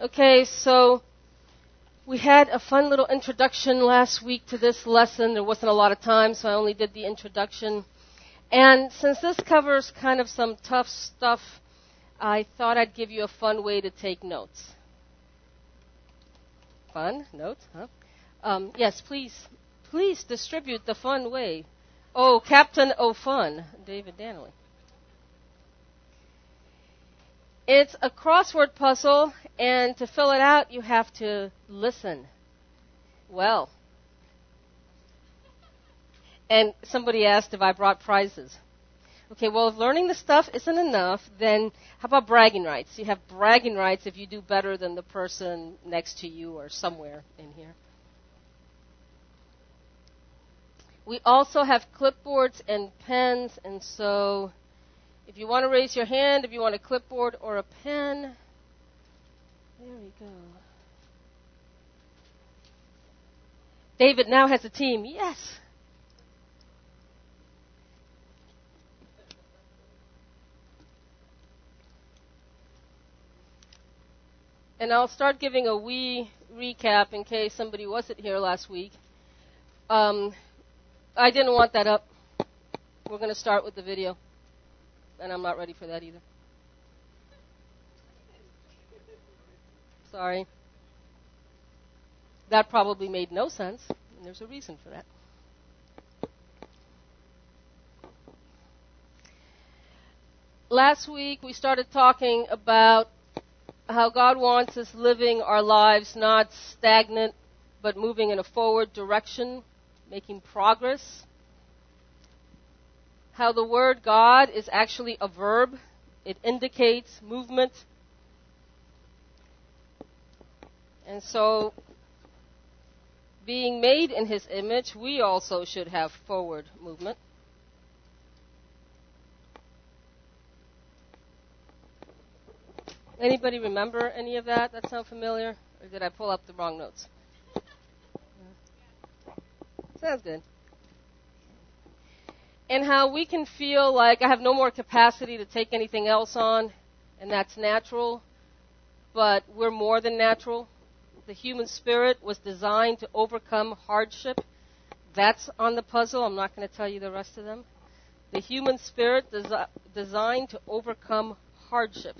Okay, so we had a fun little introduction last week to this lesson. There wasn't a lot of time, so I only did the introduction. And since this covers kind of some tough stuff, I thought I'd give you a fun way to take notes. Fun? Notes? Huh? Um, yes, please, please distribute the fun way. Oh, Captain O'Fun, David Dannelley. It's a crossword puzzle, and to fill it out, you have to listen well. And somebody asked if I brought prizes. Okay, well, if learning the stuff isn't enough, then how about bragging rights? You have bragging rights if you do better than the person next to you or somewhere in here. We also have clipboards and pens, and so if you want to raise your hand, if you want a clipboard or a pen, there we go. David now has a team. Yes. And I'll start giving a wee recap in case somebody wasn't here last week. Um, I didn't want that up. We're going to start with the video and I'm not ready for that either. Sorry. That probably made no sense, and there's a reason for that. Last week we started talking about how God wants us living our lives not stagnant, but moving in a forward direction, making progress how the word God is actually a verb. It indicates movement. And so, being made in his image, we also should have forward movement. Anybody remember any of that? That sound familiar? Or did I pull up the wrong notes? Sounds good and how we can feel like I have no more capacity to take anything else on, and that's natural, but we're more than natural. The human spirit was designed to overcome hardship. That's on the puzzle. I'm not going to tell you the rest of them. The human spirit desi- designed to overcome hardship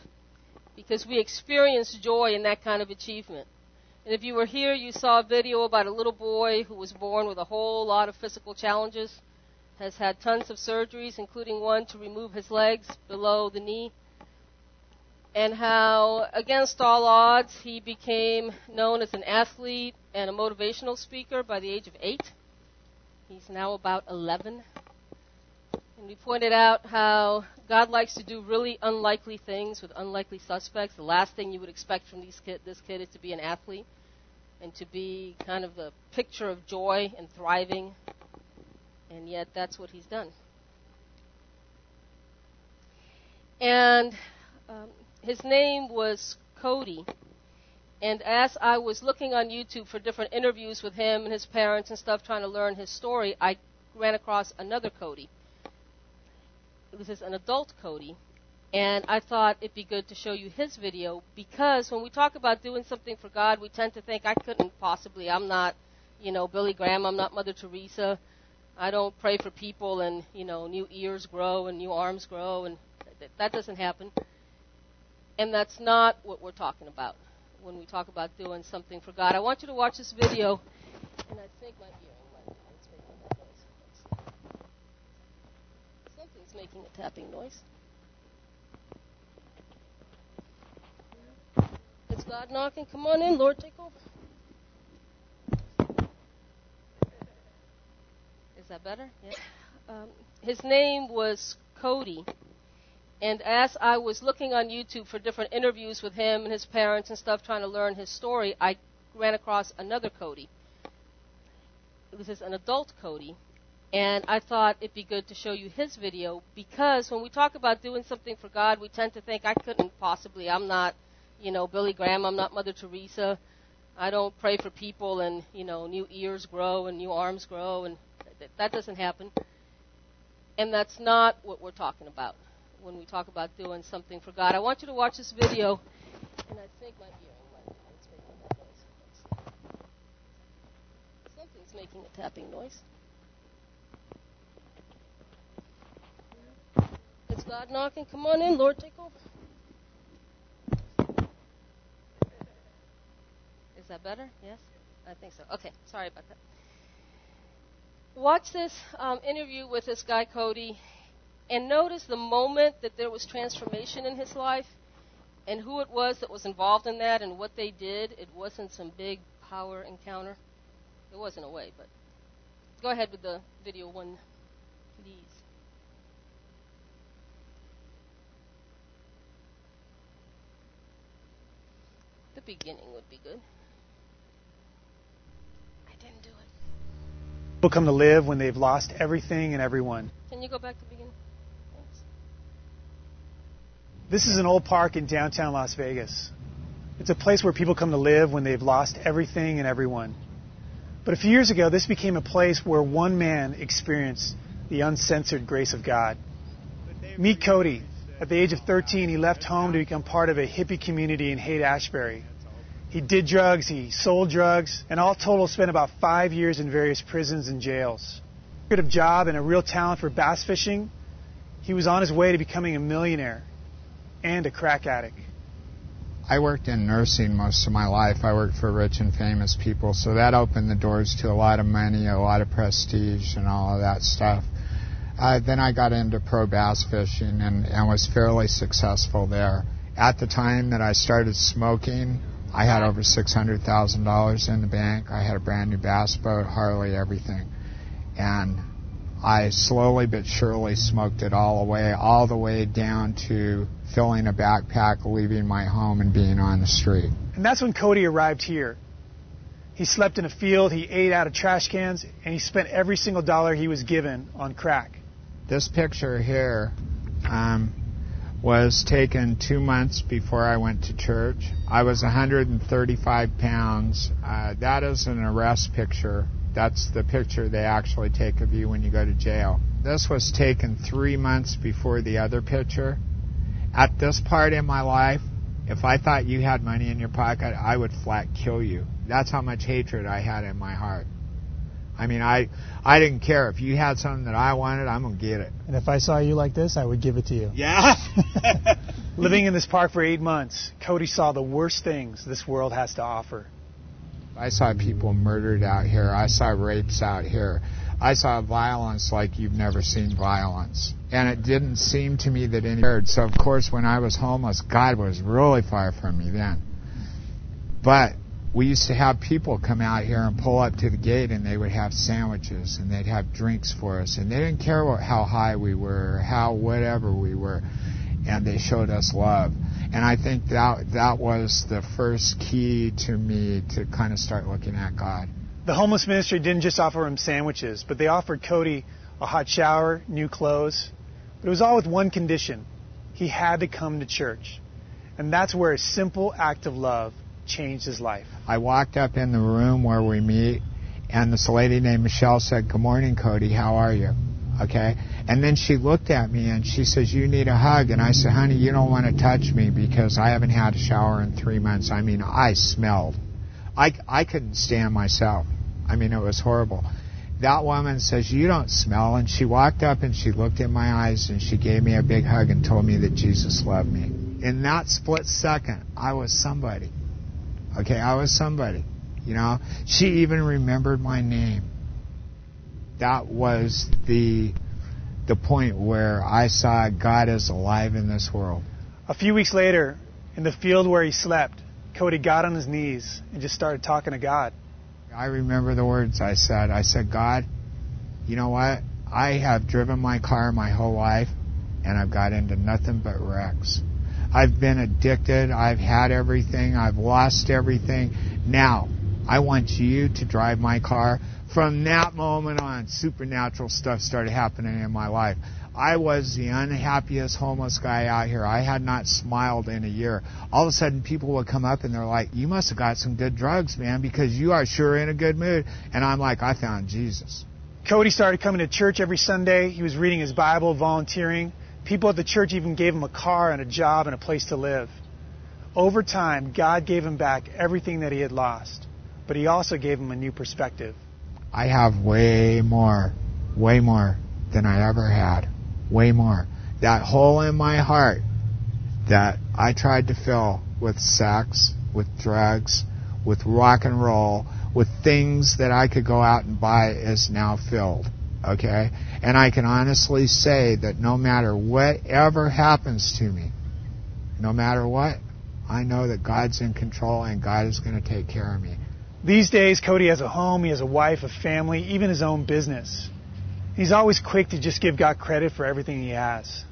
because we experience joy in that kind of achievement. And if you were here, you saw a video about a little boy who was born with a whole lot of physical challenges has had tons of surgeries, including one to remove his legs below the knee, and how, against all odds, he became known as an athlete and a motivational speaker by the age of eight. He's now about 11. And we pointed out how God likes to do really unlikely things with unlikely suspects. The last thing you would expect from kid, this kid is to be an athlete and to be kind of the picture of joy and thriving and yet that's what he's done. And um, his name was Cody. And as I was looking on YouTube for different interviews with him and his parents and stuff, trying to learn his story, I ran across another Cody. This is an adult Cody. And I thought it'd be good to show you his video because when we talk about doing something for God, we tend to think I couldn't possibly. I'm not, you know, Billy Graham. I'm not Mother Teresa. I don't pray for people and, you know, new ears grow and new arms grow and that doesn't happen. And that's not what we're talking about when we talk about doing something for God. I want you to watch this video and I think my might making that noise. Something's making a tapping noise. It's God knocking. Come on in, Lord, take over. Is that better? Yeah. Um, his name was Cody. And as I was looking on YouTube for different interviews with him and his parents and stuff, trying to learn his story, I ran across another Cody. This is an adult Cody. And I thought it'd be good to show you his video because when we talk about doing something for God, we tend to think I couldn't possibly. I'm not, you know, Billy Graham. I'm not Mother Teresa. I don't pray for people and, you know, new ears grow and new arms grow and that, that doesn't happen. And that's not what we're talking about when we talk about doing something for God. I want you to watch this video, and I think my earring might it's making that noise. Something's making a tapping noise. It's God knocking. Come on in, Lord, take over. Is that better? Yes? I think so. Okay, sorry about that. Watch this um, interview with this guy, Cody, and notice the moment that there was transformation in his life and who it was that was involved in that and what they did. It wasn't some big power encounter. It wasn't a way, but go ahead with the video one, please. The beginning would be good. I didn't do it. People come to live when they've lost everything and everyone. Can you go back to the beginning? Thanks. This is an old park in downtown Las Vegas. It's a place where people come to live when they've lost everything and everyone. But a few years ago, this became a place where one man experienced the uncensored grace of God. Meet Cody. At the age of 13, he left home to become part of a hippie community in Haight Ashbury. He did drugs, he sold drugs, and all total spent about five years in various prisons and jails. Good of job and a real talent for bass fishing, he was on his way to becoming a millionaire and a crack addict. I worked in nursing most of my life. I worked for rich and famous people, so that opened the doors to a lot of money, a lot of prestige, and all of that stuff. Uh, then I got into pro bass fishing and, and was fairly successful there. At the time that I started smoking, I had over $600,000 in the bank. I had a brand new bass boat, Harley, everything. And I slowly but surely smoked it all away, all the way down to filling a backpack, leaving my home, and being on the street. And that's when Cody arrived here. He slept in a field, he ate out of trash cans, and he spent every single dollar he was given on crack. This picture here um, was taken two months before I went to church. I was 135 pounds. Uh, that is an arrest picture. That's the picture they actually take of you when you go to jail. This was taken three months before the other picture. At this part in my life, if I thought you had money in your pocket, I would flat kill you. That's how much hatred I had in my heart. I mean, I I didn't care if you had something that I wanted, I'm gonna get it. And if I saw you like this, I would give it to you. Yeah. Living in this park for eight months, Cody saw the worst things this world has to offer. I saw people murdered out here. I saw rapes out here. I saw violence like you've never seen violence. And it didn't seem to me that any cared. So, of course, when I was homeless, God was really far from me then. But we used to have people come out here and pull up to the gate and they would have sandwiches and they'd have drinks for us. And they didn't care what, how high we were, how whatever we were. And they showed us love. And I think that that was the first key to me to kind of start looking at God. The homeless ministry didn't just offer him sandwiches, but they offered Cody a hot shower, new clothes. But it was all with one condition. He had to come to church. And that's where a simple act of love changed his life. I walked up in the room where we meet, and this lady named Michelle said, Good morning, Cody. How are you? Okay. And then she looked at me and she says, You need a hug. And I said, Honey, you don't want to touch me because I haven't had a shower in three months. I mean, I smelled. I, I couldn't stand myself. I mean, it was horrible. That woman says, You don't smell. And she walked up and she looked in my eyes and she gave me a big hug and told me that Jesus loved me. In that split second, I was somebody. Okay, I was somebody. You know, she even remembered my name. That was the the point where I saw God is alive in this world. A few weeks later, in the field where he slept, Cody got on his knees and just started talking to God. I remember the words I said. I said, God, you know what? I have driven my car my whole life, and I've got into nothing but wrecks. I've been addicted. I've had everything. I've lost everything. Now, I want you to drive my car. From that moment on, supernatural stuff started happening in my life. I was the unhappiest homeless guy out here. I had not smiled in a year. All of a sudden, people would come up and they're like, You must have got some good drugs, man, because you are sure in a good mood. And I'm like, I found Jesus. Cody started coming to church every Sunday. He was reading his Bible, volunteering. People at the church even gave him a car and a job and a place to live. Over time, God gave him back everything that he had lost, but he also gave him a new perspective. I have way more, way more than I ever had. Way more. That hole in my heart that I tried to fill with sex, with drugs, with rock and roll, with things that I could go out and buy is now filled. Okay? And I can honestly say that no matter whatever happens to me, no matter what, I know that God's in control and God is going to take care of me. These days, Cody has a home, he has a wife, a family, even his own business. He's always quick to just give God credit for everything he has.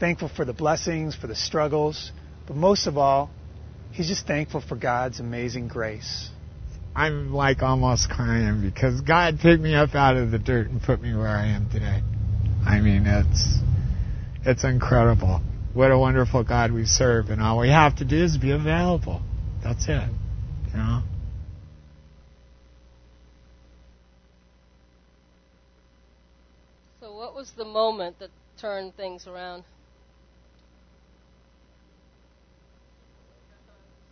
Thankful for the blessings, for the struggles, but most of all, he's just thankful for God's amazing grace. I'm like almost crying because God picked me up out of the dirt and put me where I am today. I mean, it's it's incredible. What a wonderful God we serve, and all we have to do is be available. That's it. You know. So, what was the moment that turned things around?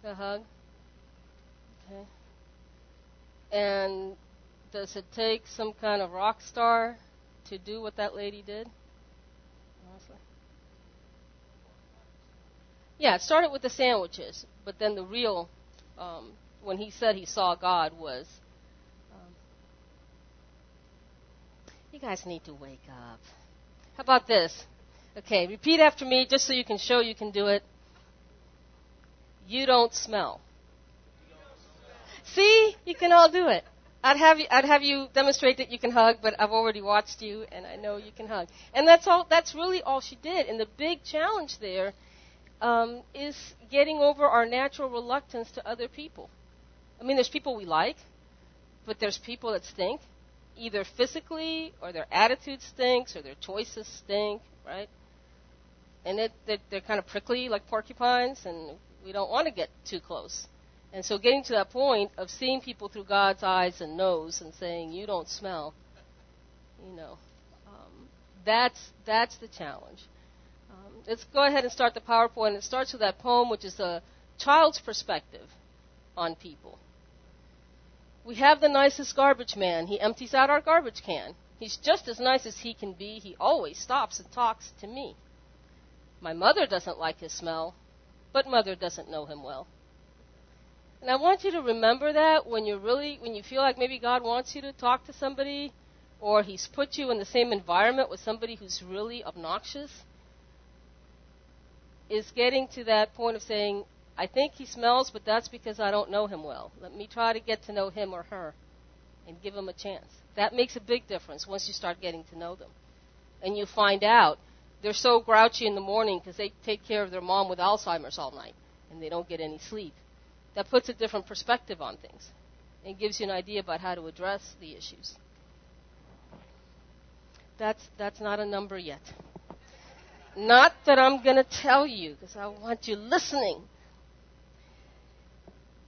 The hug? Okay. And does it take some kind of rock star to do what that lady did? Honestly. Yeah, it started with the sandwiches, but then the real, um, when he said he saw God, was um, you guys need to wake up. How about this? Okay, repeat after me just so you can show you can do it. You don't smell. See, you can all do it. I'd have you, I'd have you demonstrate that you can hug, but I've already watched you, and I know you can hug. And that's all. That's really all she did. And the big challenge there um, is getting over our natural reluctance to other people. I mean, there's people we like, but there's people that stink, either physically or their attitude stinks or their choices stink, right? And it, they're, they're kind of prickly like porcupines, and we don't want to get too close. And so getting to that point of seeing people through God's eyes and nose and saying, you don't smell, you know, um, that's, that's the challenge. Um, let's go ahead and start the PowerPoint. It starts with that poem, which is a child's perspective on people. We have the nicest garbage man. He empties out our garbage can. He's just as nice as he can be. He always stops and talks to me. My mother doesn't like his smell, but mother doesn't know him well. And I want you to remember that when you're really, when you feel like maybe God wants you to talk to somebody, or He's put you in the same environment with somebody who's really obnoxious, is getting to that point of saying, I think he smells, but that's because I don't know him well. Let me try to get to know him or her and give him a chance. That makes a big difference once you start getting to know them. And you find out they're so grouchy in the morning because they take care of their mom with Alzheimer's all night and they don't get any sleep that puts a different perspective on things and gives you an idea about how to address the issues. That's, that's not a number yet. Not that I'm going to tell you, because I want you listening.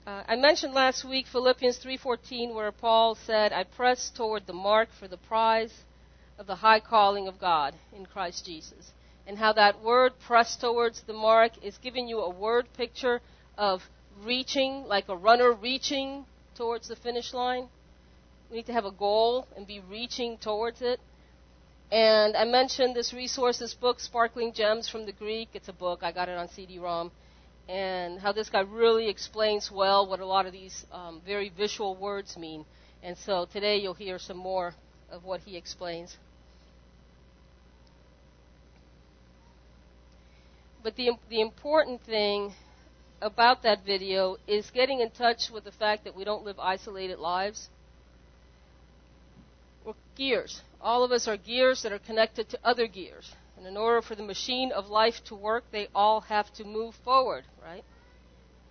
Uh, I mentioned last week Philippians 3:14, where Paul said, "I press toward the mark for the prize of the high calling of God in Christ Jesus." And how that word "press towards the mark" is giving you a word picture of reaching, like a runner reaching towards the finish line. We need to have a goal and be reaching towards it. And I mentioned this resource, this book, Sparkling Gems from the Greek. It's a book. I got it on CD-ROM. And how this guy really explains well what a lot of these um, very visual words mean. And so today you'll hear some more of what he explains. But the, the important thing about that video is getting in touch with the fact that we don't live isolated lives. We're gears. All of us are gears that are connected to other gears. And in order for the machine of life to work, they all have to move forward, right?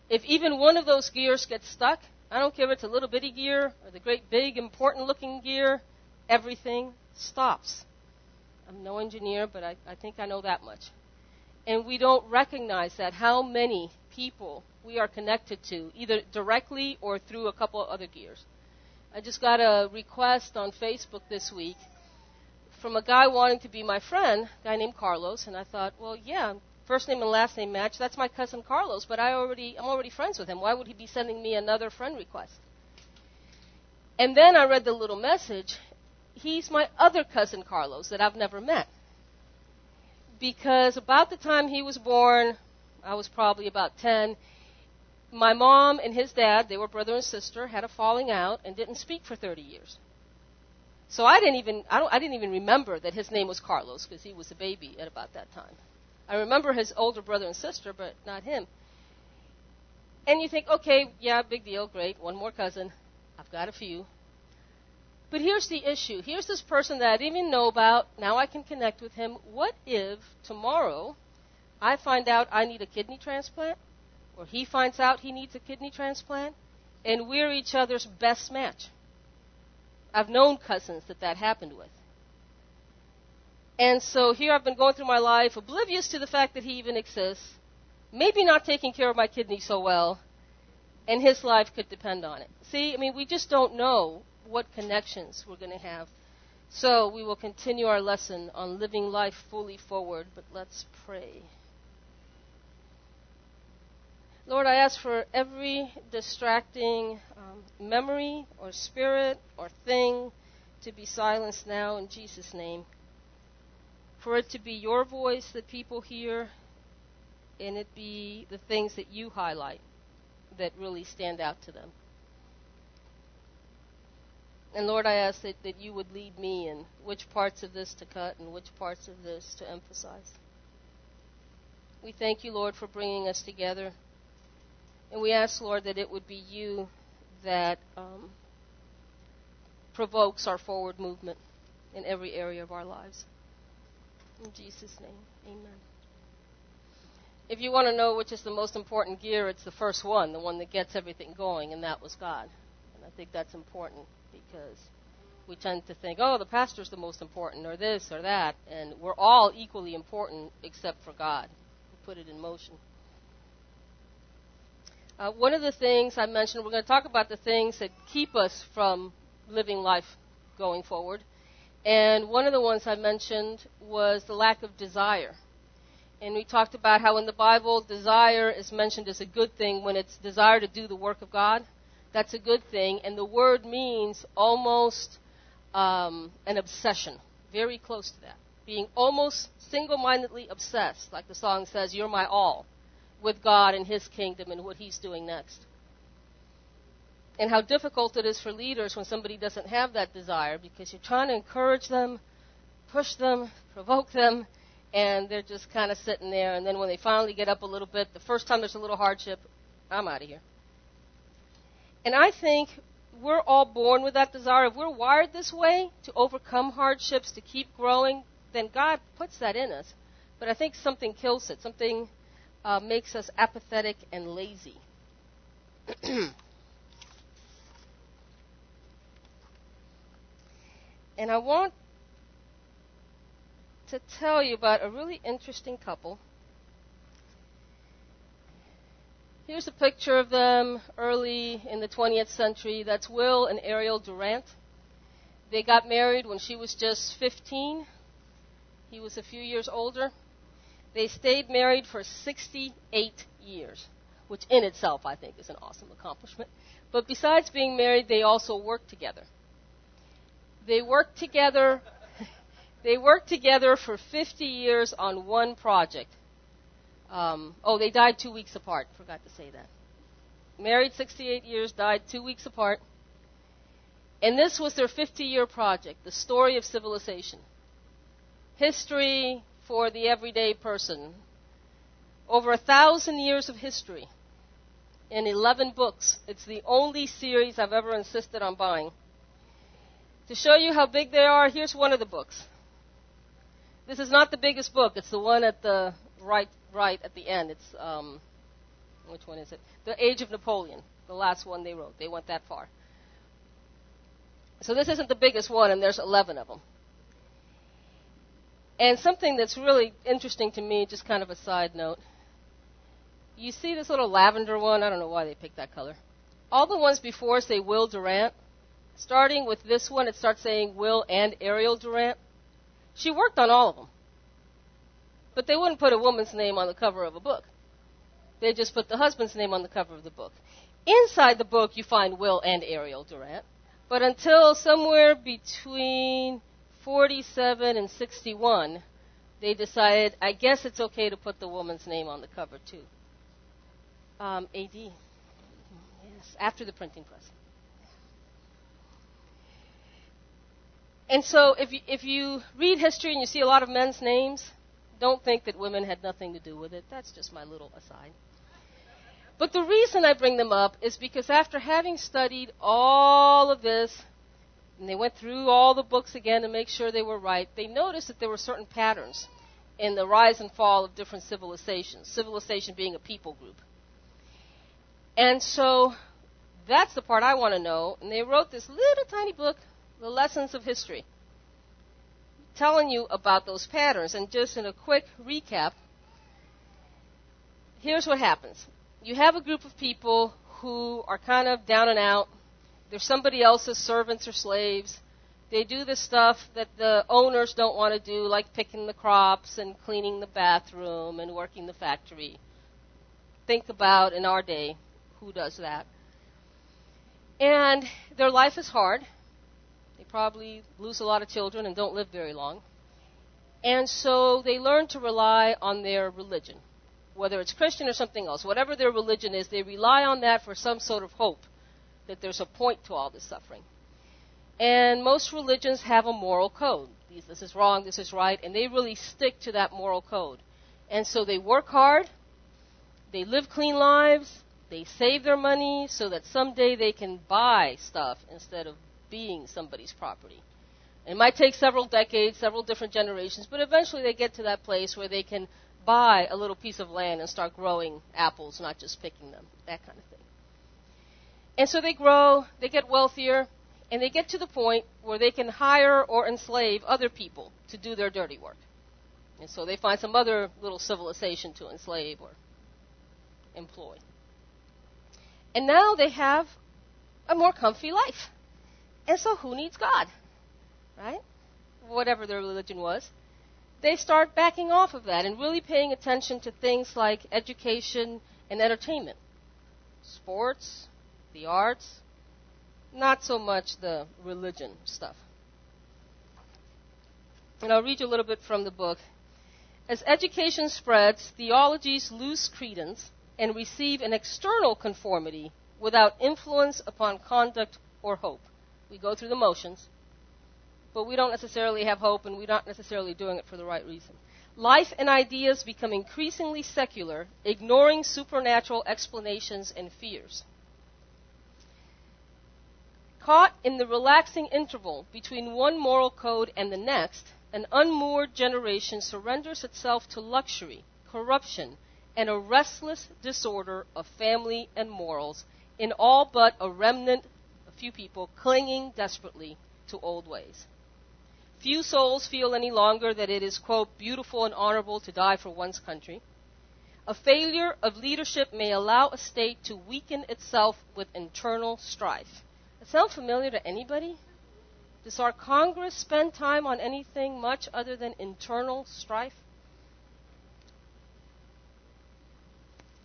If even one of those gears gets stuck, I don't care if it's a little bitty gear or the great big important looking gear, everything stops. I'm no engineer, but I, I think I know that much. And we don't recognize that how many people we are connected to, either directly or through a couple of other gears. I just got a request on Facebook this week from a guy wanting to be my friend, a guy named Carlos, and I thought, well, yeah, first name and last name match. That's my cousin Carlos, but I already I'm already friends with him. Why would he be sending me another friend request? And then I read the little message. He's my other cousin Carlos that I've never met. Because about the time he was born, I was probably about 10, my mom and his dad, they were brother and sister, had a falling out and didn't speak for 30 years. So I didn't even I, don't, I didn't even remember that his name was Carlos because he was a baby at about that time. I remember his older brother and sister, but not him. And you think, okay, yeah, big deal, great, one more cousin. I've got a few. But here's the issue. Here's this person that I didn't even know about. Now I can connect with him. What if tomorrow I find out I need a kidney transplant? Or he finds out he needs a kidney transplant? And we're each other's best match. I've known cousins that that happened with. And so here I've been going through my life, oblivious to the fact that he even exists, maybe not taking care of my kidney so well, and his life could depend on it. See, I mean, we just don't know what connections we're going to have. So we will continue our lesson on living life fully forward, but let's pray. Lord, I ask for every distracting um, memory or spirit or thing to be silenced now in Jesus' name. For it to be your voice that people hear, and it be the things that you highlight that really stand out to them. And Lord, I ask that, that you would lead me in which parts of this to cut and which parts of this to emphasize. We thank you, Lord, for bringing us together. And we ask, Lord, that it would be you that um, provokes our forward movement in every area of our lives. In Jesus' name, amen. If you want to know which is the most important gear, it's the first one, the one that gets everything going, and that was God. And I think that's important because we tend to think, oh, the pastor's the most important, or this or that, and we're all equally important except for God, who put it in motion. Uh, one of the things I mentioned, we're going to talk about the things that keep us from living life going forward. And one of the ones I mentioned was the lack of desire. And we talked about how in the Bible, desire is mentioned as a good thing when it's desire to do the work of God. That's a good thing. And the word means almost um, an obsession, very close to that. Being almost single mindedly obsessed, like the song says, You're my all with God and His kingdom and what He's doing next. And how difficult it is for leaders when somebody doesn't have that desire because you're trying to encourage them, push them, provoke them, and they're just kind of sitting there. And then when they finally get up a little bit, the first time there's a little hardship, I'm out of here. And I think we're all born with that desire. If we're wired this way to overcome hardships, to keep growing, then God puts that in us. But I think something kills it. Something uh, makes us apathetic and lazy. and I want to tell you about a really interesting couple. Here's a picture of them early in the 20th century. That's Will and Ariel Durant. They got married when she was just 15. He was a few years older. They stayed married for 68 years, which in itself I think is an awesome accomplishment. But besides being married, they also worked together. They worked together. they worked together for 50 years on one project. Um, oh, they died two weeks apart. Forgot to say that. Married 68 years, died two weeks apart. And this was their 50 year project, the story of civilization. History, for the everyday person. Over a thousand years of history in 11 books. It's the only series I've ever insisted on buying. To show you how big they are, here's one of the books. This is not the biggest book. It's the one at the right, right at the end. It's um, which one is it? The Age of Napoleon, the last one they wrote. They went that far. So this isn't the biggest one, and there's 11 of them. And something that's really interesting to me, just kind of a side note, you see this little lavender one? I don't know why they picked that color. All the ones before say Will Durant. Starting with this one, it starts saying Will and Ariel Durant. She worked on all of them. But they wouldn't put a woman's name on the cover of a book. They just put the husband's name on the cover of the book. Inside the book, you find Will and Ariel Durant. But until somewhere between 47 and 61, they decided, I guess it's okay to put the woman's name on the cover too. Um, AD. Yes, after the printing press. And so, if you, if you read history and you see a lot of men's names, don't think that women had nothing to do with it. That's just my little aside. But the reason I bring them up is because after having studied all of this, and they went through all the books again to make sure they were right, they noticed that there were certain patterns in the rise and fall of different civilizations, civilization being a people group. And so that's the part I want to know. And they wrote this little tiny book the lessons of history, telling you about those patterns. And just in a quick recap, here's what happens you have a group of people who are kind of down and out. They're somebody else's servants or slaves. They do the stuff that the owners don't want to do, like picking the crops and cleaning the bathroom and working the factory. Think about in our day who does that. And their life is hard They probably lose a lot of children and don't live very long. And so they learn to rely on their religion, whether it's Christian or something else. Whatever their religion is, they rely on that for some sort of hope that there's a point to all this suffering. And most religions have a moral code. This is wrong, this is right, and they really stick to that moral code. And so they work hard, they live clean lives, they save their money so that someday they can buy stuff instead of being somebody's property. It might take several decades, several different generations, but eventually they get to that place where they can buy a little piece of land and start growing apples, not just picking them, that kind of thing. And so they grow, they get wealthier, and they get to the point where they can hire or enslave other people to do their dirty work. And so they find some other little civilization to enslave or employ. And now they have a more comfy life. And so who needs God? Right? Whatever their religion was. They start backing off of that and really paying attention to things like education and entertainment, sports, the arts, not so much the religion stuff. And I'll read you a little bit from the book. As education spreads, theologies lose credence and receive an external conformity without influence upon conduct or hope. We go through the motions, but we don't necessarily have hope and we're not necessarily doing it for the right reason. Life and ideas become increasingly secular, ignoring supernatural explanations and fears. Caught in the relaxing interval between one moral code and the next, an unmoored generation surrenders itself to luxury, corruption, and a restless disorder of family and morals in all but a remnant a few people clinging desperately to old ways. Few souls feel any longer that it is, quote, beautiful and honorable to die for one's country. A failure of leadership may allow a state to weaken itself with internal strife. Sound familiar to anybody? Does our Congress spend time on anything much other than internal strife?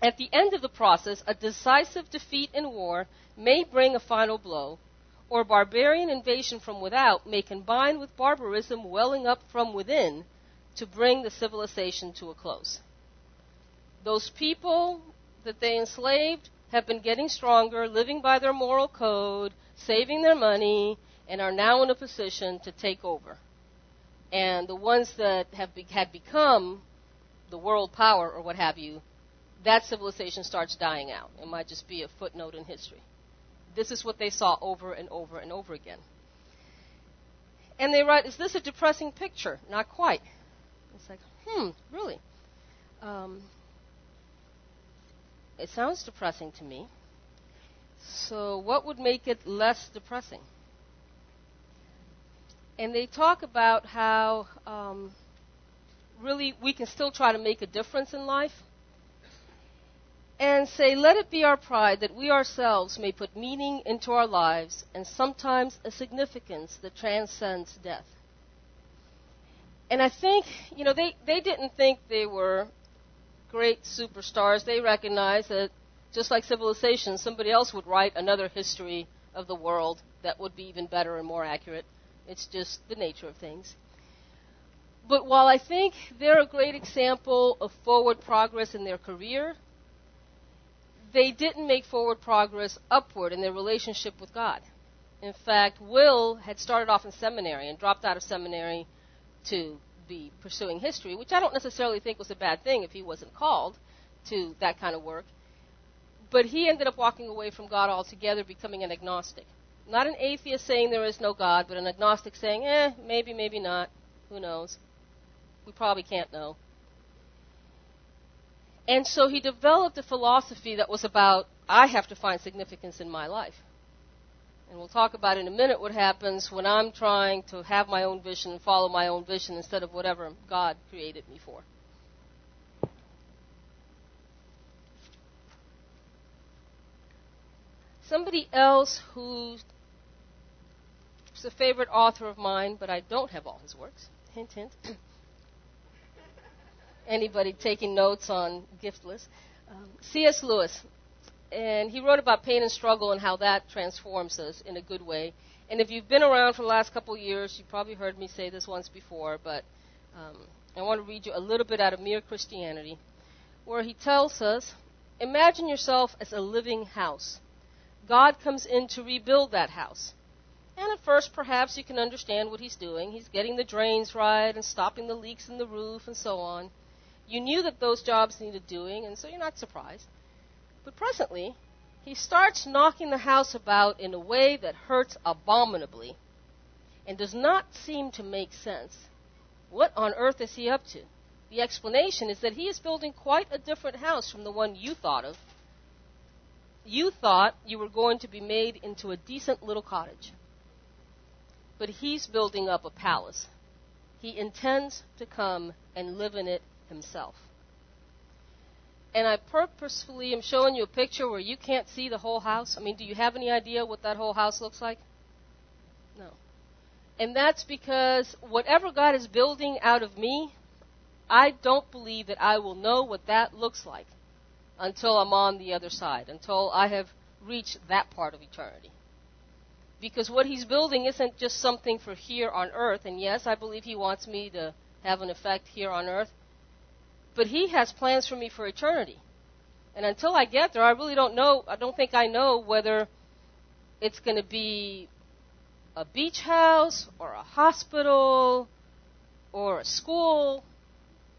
At the end of the process, a decisive defeat in war may bring a final blow, or barbarian invasion from without may combine with barbarism welling up from within to bring the civilization to a close. Those people that they enslaved have been getting stronger, living by their moral code, saving their money, and are now in a position to take over. And the ones that have be- had become the world power or what have you that civilization starts dying out. It might just be a footnote in history. This is what they saw over and over and over again. And they write, Is this a depressing picture? Not quite. It's like, hmm, really? Um, it sounds depressing to me. So, what would make it less depressing? And they talk about how um, really we can still try to make a difference in life and say, Let it be our pride that we ourselves may put meaning into our lives and sometimes a significance that transcends death. And I think, you know, they, they didn't think they were great superstars. They recognized that just like civilization, somebody else would write another history of the world that would be even better and more accurate. It's just the nature of things. But while I think they're a great example of forward progress in their career, they didn't make forward progress upward in their relationship with God. In fact, Will had started off in seminary and dropped out of seminary to be pursuing history, which I don't necessarily think was a bad thing if he wasn't called to that kind of work. But he ended up walking away from God altogether, becoming an agnostic. Not an atheist saying there is no God, but an agnostic saying, eh, maybe, maybe not. Who knows? We probably can't know. And so he developed a philosophy that was about, I have to find significance in my life. And we'll talk about in a minute what happens when I'm trying to have my own vision and follow my own vision instead of whatever God created me for. Somebody else who's a favorite author of mine, but I don't have all his works. Hint, hint. anybody taking notes on Giftless. Um, C.S. Lewis, and he wrote about pain and struggle and how that transforms us in a good way. And if you've been around for the last couple of years, you probably heard me say this once before, but um, I want to read you a little bit out of Mere Christianity, where he tells us Imagine yourself as a living house. God comes in to rebuild that house. And at first, perhaps you can understand what he's doing. He's getting the drains right and stopping the leaks in the roof and so on. You knew that those jobs needed doing, and so you're not surprised. But presently, he starts knocking the house about in a way that hurts abominably and does not seem to make sense. What on earth is he up to? The explanation is that he is building quite a different house from the one you thought of. You thought you were going to be made into a decent little cottage. But he's building up a palace. He intends to come and live in it himself. And I purposefully am showing you a picture where you can't see the whole house. I mean, do you have any idea what that whole house looks like? No. And that's because whatever God is building out of me, I don't believe that I will know what that looks like until I'm on the other side, until I have reached that part of eternity. Because what He's building isn't just something for here on earth, and yes, I believe He wants me to have an effect here on earth, but He has plans for me for eternity. And until I get there, I really don't know. I don't think I know whether it's going to be a beach house or a hospital or a school.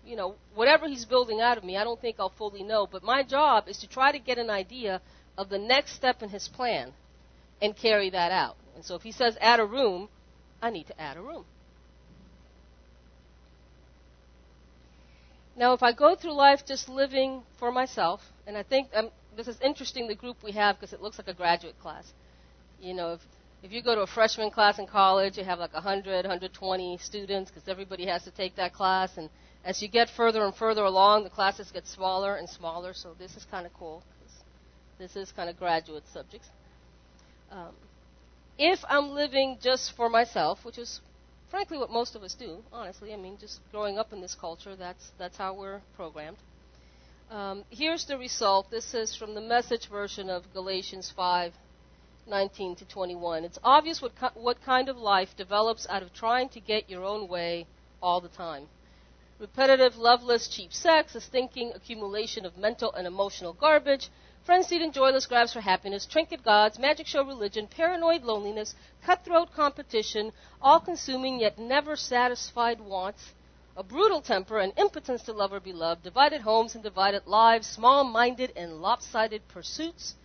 You know, whatever He's building out of me, I don't think I'll fully know. But my job is to try to get an idea of the next step in His plan and carry that out. And so if He says add a room, I need to add a room. Now, if I go through life just living for myself, and I think um, this is interesting, the group we have, because it looks like a graduate class. You know, if, if you go to a freshman class in college, you have like 100, 120 students, because everybody has to take that class. And as you get further and further along, the classes get smaller and smaller. So this is kind of cool. This is kind of graduate subjects. Um, if I'm living just for myself, which is frankly what most of us do, honestly. I mean, just growing up in this culture, that's, that's how we're programmed. Um, here's the result. This is from the message version of Galatians 5 19 to 21. It's obvious what, what kind of life develops out of trying to get your own way all the time. Repetitive, loveless, cheap sex, a stinking accumulation of mental and emotional garbage, frenzied and joyless grabs for happiness, trinket gods, magic show religion, paranoid loneliness, cutthroat competition, all consuming yet never satisfied wants, a brutal temper, an impotence to love or be loved, divided homes and divided lives, small minded and lopsided pursuits,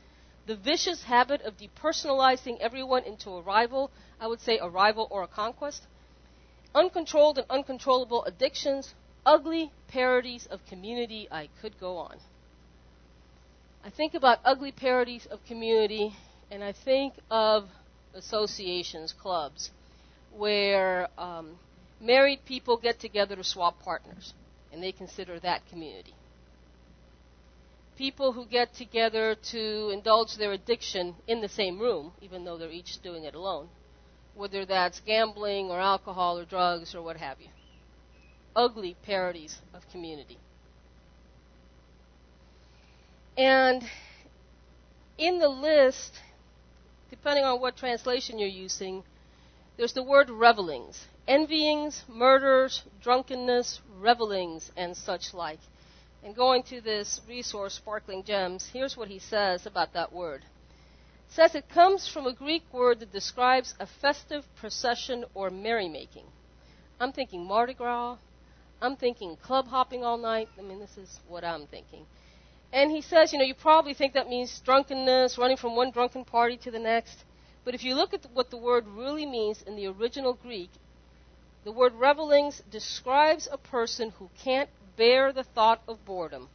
the vicious habit of depersonalizing everyone into a rival, I would say a rival or a conquest, uncontrolled and uncontrollable addictions, ugly parodies of community, I could go on. I think about ugly parodies of community, and I think of associations, clubs, where um, married people get together to swap partners, and they consider that community. People who get together to indulge their addiction in the same room, even though they're each doing it alone, whether that's gambling or alcohol or drugs or what have you. Ugly parodies of community. And in the list depending on what translation you're using, there's the word revelings, envyings, murders, drunkenness, revelings, and such like. And going to this resource, Sparkling Gems, here's what he says about that word. It says it comes from a Greek word that describes a festive procession or merrymaking. I'm thinking Mardi Gras. I'm thinking club hopping all night. I mean, this is what I'm thinking. And he says, you know, you probably think that means drunkenness, running from one drunken party to the next. But if you look at what the word really means in the original Greek, the word revelings describes a person who can't bear the thought of boredom.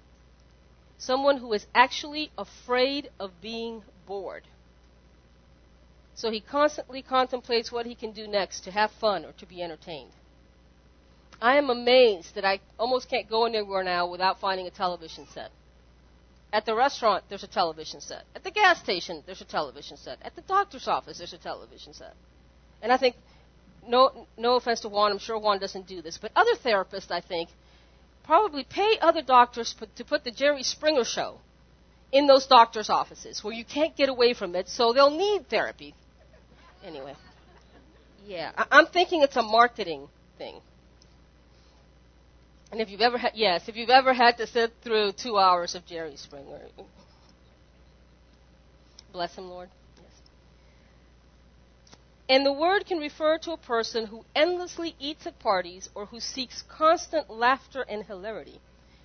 Someone who is actually afraid of being bored. So he constantly contemplates what he can do next to have fun or to be entertained. I am amazed that I almost can't go anywhere now without finding a television set. At the restaurant, there's a television set. At the gas station, there's a television set. At the doctor's office, there's a television set. And I think, no, no offense to Juan, I'm sure Juan doesn't do this, but other therapists, I think, probably pay other doctors put, to put the Jerry Springer show in those doctors' offices where you can't get away from it, so they'll need therapy. Anyway, yeah, I, I'm thinking it's a marketing thing. And if you've ever had, yes, if you've ever had to sit through two hours of Jerry Springer, bless him, Lord. Yes. And the word can refer to a person who endlessly eats at parties or who seeks constant laughter and hilarity.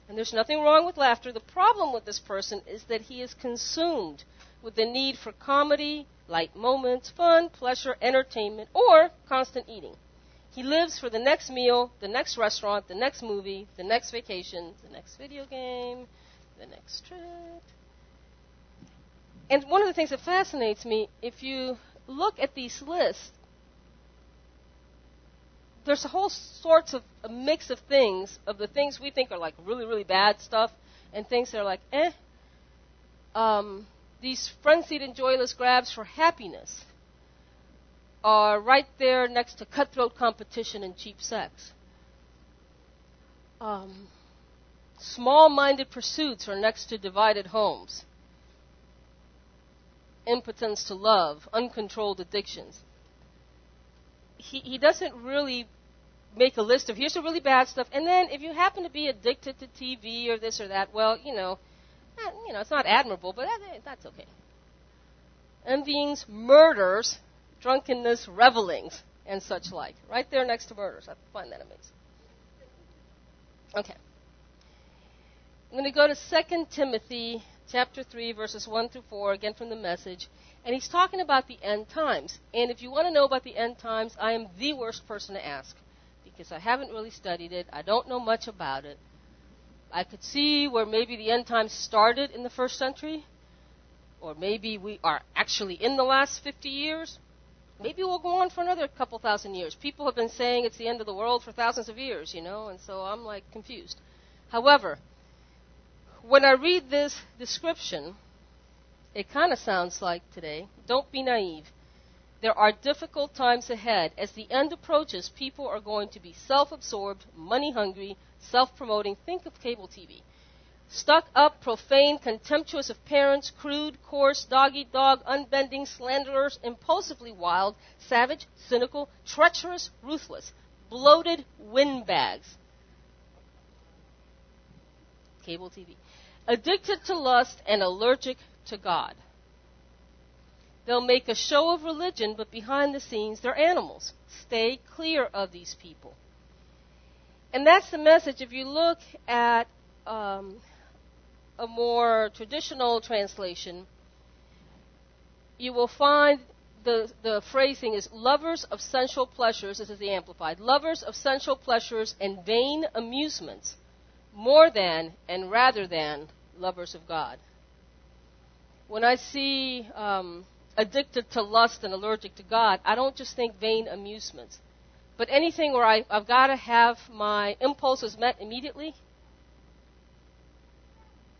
And there's nothing wrong with laughter. The problem with this person is that he is consumed with the need for comedy, light moments, fun, pleasure, entertainment, or constant eating. He lives for the next meal, the next restaurant, the next movie, the next vacation, the next video game, the next trip. And one of the things that fascinates me, if you look at these lists, there's a whole sorts of a mix of things, of the things we think are like really, really bad stuff, and things that are like, eh. Um, these frenzied and joyless grabs for happiness are right there next to cutthroat competition and cheap sex. Um, Small minded pursuits are next to divided homes. Impotence to love, uncontrolled addictions. He, he doesn't really make a list of here's the really bad stuff, and then if you happen to be addicted to TV or this or that, well, you know, eh, you know, it's not admirable, but that, that's okay. Envyings, murders, drunkenness, revelings, and such like. Right there next to murders. I find that amazing. Okay. I'm going to go to 2 Timothy chapter 3 verses 1 through 4 again from the message and he's talking about the end times. And if you want to know about the end times, I am the worst person to ask because I haven't really studied it. I don't know much about it. I could see where maybe the end times started in the first century, or maybe we are actually in the last 50 years. Maybe we'll go on for another couple thousand years. People have been saying it's the end of the world for thousands of years, you know, and so I'm like confused. However, when I read this description, it kind of sounds like today don't be naive. There are difficult times ahead. As the end approaches, people are going to be self absorbed, money hungry, self promoting. Think of cable TV stuck up, profane, contemptuous of parents, crude, coarse, dog eat dog, unbending, slanderers, impulsively wild, savage, cynical, treacherous, ruthless, bloated windbags. Cable TV. Addicted to lust and allergic to God. They'll make a show of religion, but behind the scenes, they're animals. Stay clear of these people. And that's the message. If you look at um, a more traditional translation, you will find the, the phrasing is lovers of sensual pleasures, this is the Amplified, lovers of sensual pleasures and vain amusements, more than and rather than lovers of God. When I see um, addicted to lust and allergic to God, I don't just think vain amusements, but anything where I, I've got to have my impulses met immediately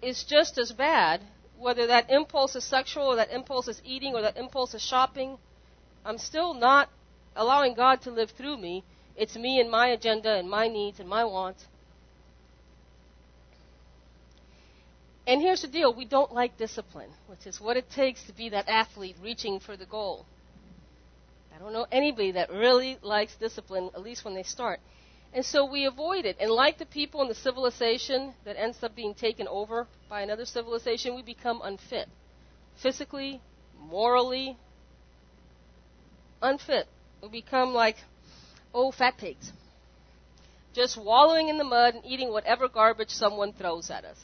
is just as bad, whether that impulse is sexual or that impulse is eating or that impulse is shopping. I'm still not allowing God to live through me. It's me and my agenda and my needs and my wants. And here's the deal we don't like discipline, which is what it takes to be that athlete reaching for the goal. I don't know anybody that really likes discipline, at least when they start. And so we avoid it. And like the people in the civilization that ends up being taken over by another civilization, we become unfit. Physically, morally, unfit. We become like old fat pigs. Just wallowing in the mud and eating whatever garbage someone throws at us.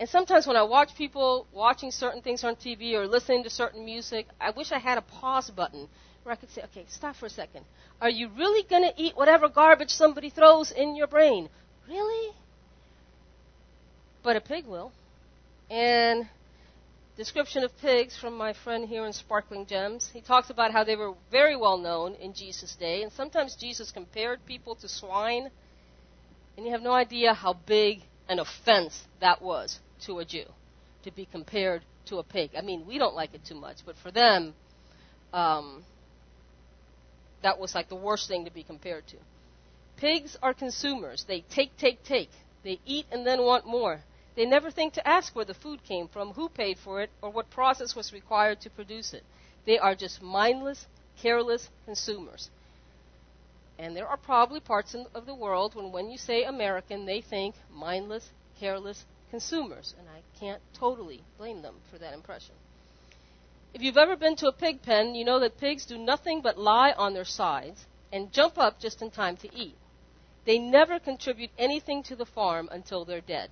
And sometimes when I watch people watching certain things on TV or listening to certain music, I wish I had a pause button where I could say, okay, stop for a second. Are you really going to eat whatever garbage somebody throws in your brain? Really? But a pig will. And description of pigs from my friend here in Sparkling Gems. He talks about how they were very well known in Jesus' day, and sometimes Jesus compared people to swine, and you have no idea how big an offense that was to a Jew to be compared to a pig. I mean, we don't like it too much, but for them, um, that was like the worst thing to be compared to. Pigs are consumers. They take, take, take. They eat and then want more. They never think to ask where the food came from, who paid for it, or what process was required to produce it. They are just mindless, careless consumers. And there are probably parts of the world when, when you say American, they think mindless, careless consumers. And I can't totally blame them for that impression. If you've ever been to a pig pen, you know that pigs do nothing but lie on their sides and jump up just in time to eat. They never contribute anything to the farm until they're dead.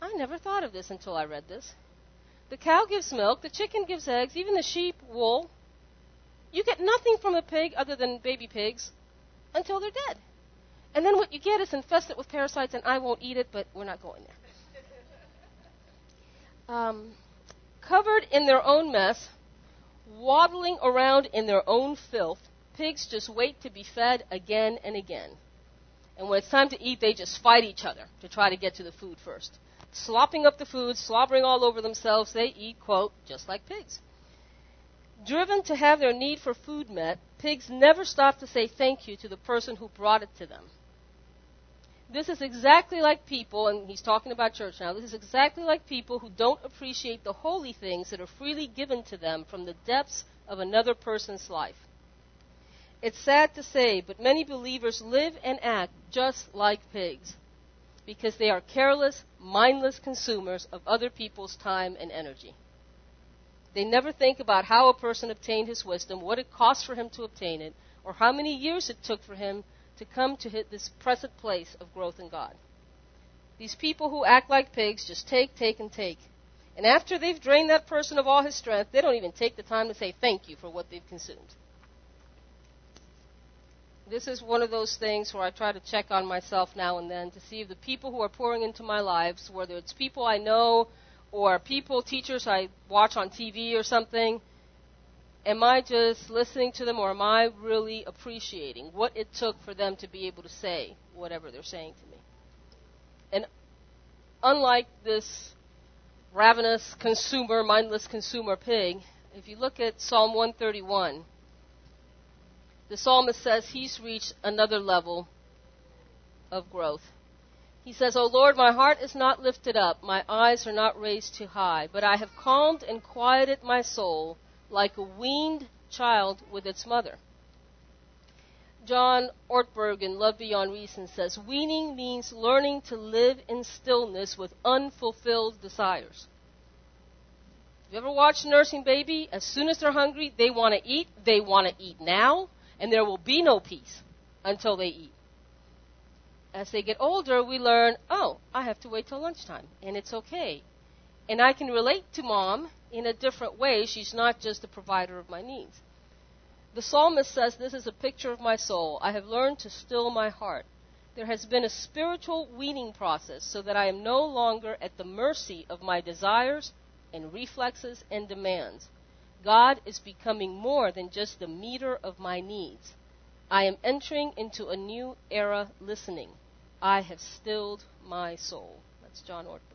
I never thought of this until I read this. The cow gives milk, the chicken gives eggs, even the sheep wool. You get nothing from a pig other than baby pigs until they're dead. And then what you get is infested with parasites, and I won't eat it, but we're not going there. Um, covered in their own mess, waddling around in their own filth, pigs just wait to be fed again and again. And when it's time to eat, they just fight each other to try to get to the food first. Slopping up the food, slobbering all over themselves, they eat, quote, just like pigs. Driven to have their need for food met, pigs never stop to say thank you to the person who brought it to them. This is exactly like people, and he's talking about church now, this is exactly like people who don't appreciate the holy things that are freely given to them from the depths of another person's life. It's sad to say, but many believers live and act just like pigs because they are careless, mindless consumers of other people's time and energy. They never think about how a person obtained his wisdom, what it cost for him to obtain it, or how many years it took for him to come to hit this present place of growth in God. These people who act like pigs just take, take, and take. And after they've drained that person of all his strength, they don't even take the time to say thank you for what they've consumed. This is one of those things where I try to check on myself now and then to see if the people who are pouring into my lives, whether it's people I know or people, teachers I watch on TV or something, am I just listening to them or am I really appreciating what it took for them to be able to say whatever they're saying to me? And unlike this ravenous consumer, mindless consumer pig, if you look at Psalm 131, the psalmist says he's reached another level of growth. He says, O Lord, my heart is not lifted up, my eyes are not raised too high, but I have calmed and quieted my soul like a weaned child with its mother. John Ortberg in Love Beyond Reason says, Weaning means learning to live in stillness with unfulfilled desires. You ever watch a nursing baby? As soon as they're hungry, they want to eat. They want to eat now, and there will be no peace until they eat. As they get older, we learn, oh, I have to wait till lunchtime, and it's okay. And I can relate to mom in a different way. She's not just the provider of my needs. The psalmist says, This is a picture of my soul. I have learned to still my heart. There has been a spiritual weaning process so that I am no longer at the mercy of my desires and reflexes and demands. God is becoming more than just the meter of my needs. I am entering into a new era listening. I have stilled my soul. That's John Ortberg.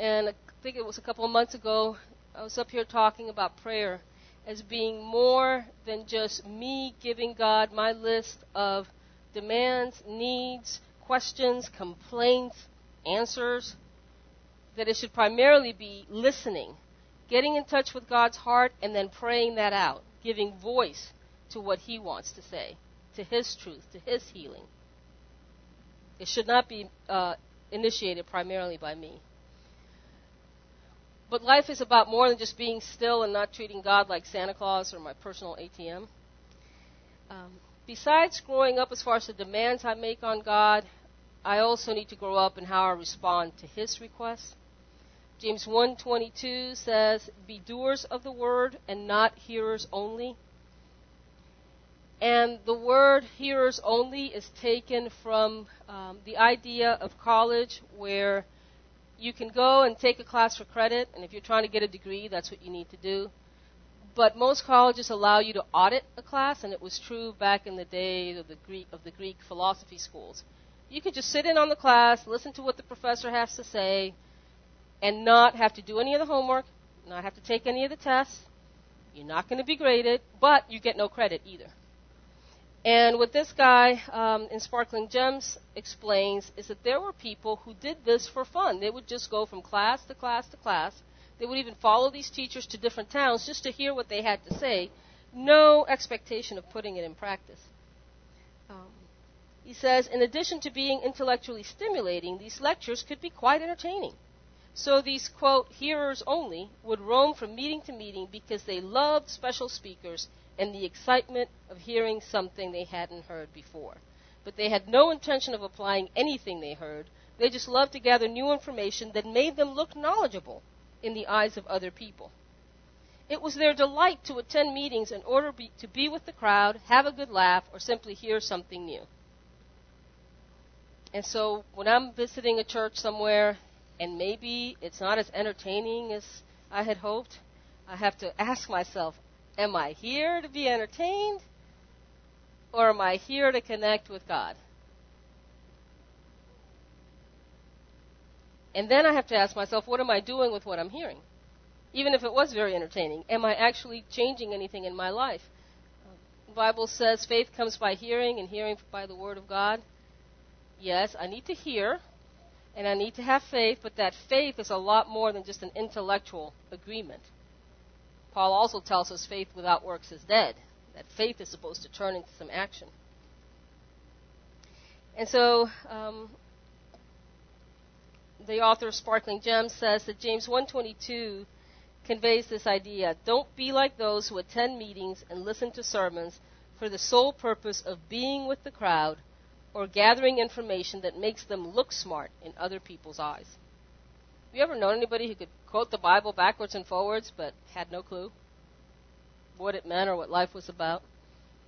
And I think it was a couple of months ago, I was up here talking about prayer as being more than just me giving God my list of demands, needs, questions, complaints, answers. that it should primarily be listening, getting in touch with God's heart, and then praying that out, giving voice to what He wants to say, to His truth, to His healing. It should not be uh, initiated primarily by me. But life is about more than just being still and not treating God like Santa Claus or my personal ATM. Um, besides growing up as far as the demands I make on God, I also need to grow up in how I respond to His requests. James 1:22 says, "Be doers of the word and not hearers only." And the word hearers only is taken from um, the idea of college where you can go and take a class for credit, and if you're trying to get a degree, that's what you need to do. But most colleges allow you to audit a class, and it was true back in the days of the Greek of the Greek philosophy schools. You could just sit in on the class, listen to what the professor has to say, and not have to do any of the homework, not have to take any of the tests. You're not going to be graded, but you get no credit either. And what this guy um, in Sparkling Gems explains is that there were people who did this for fun. They would just go from class to class to class. They would even follow these teachers to different towns just to hear what they had to say. No expectation of putting it in practice. Um, he says, in addition to being intellectually stimulating, these lectures could be quite entertaining. So these, quote, hearers only would roam from meeting to meeting because they loved special speakers and the excitement of hearing something they hadn't heard before. But they had no intention of applying anything they heard. They just loved to gather new information that made them look knowledgeable in the eyes of other people. It was their delight to attend meetings in order be, to be with the crowd, have a good laugh, or simply hear something new. And so when I'm visiting a church somewhere and maybe it's not as entertaining as I had hoped, I have to ask myself, Am I here to be entertained? Or am I here to connect with God? And then I have to ask myself, what am I doing with what I'm hearing? Even if it was very entertaining, am I actually changing anything in my life? The Bible says faith comes by hearing, and hearing by the Word of God. Yes, I need to hear, and I need to have faith, but that faith is a lot more than just an intellectual agreement. Paul also tells us faith without works is dead, that faith is supposed to turn into some action. And so, um, the author of Sparkling Gems says that James 1:22 conveys this idea: don't be like those who attend meetings and listen to sermons for the sole purpose of being with the crowd or gathering information that makes them look smart in other people's eyes. Have you ever known anybody who could quote the Bible backwards and forwards but had no clue what it meant or what life was about?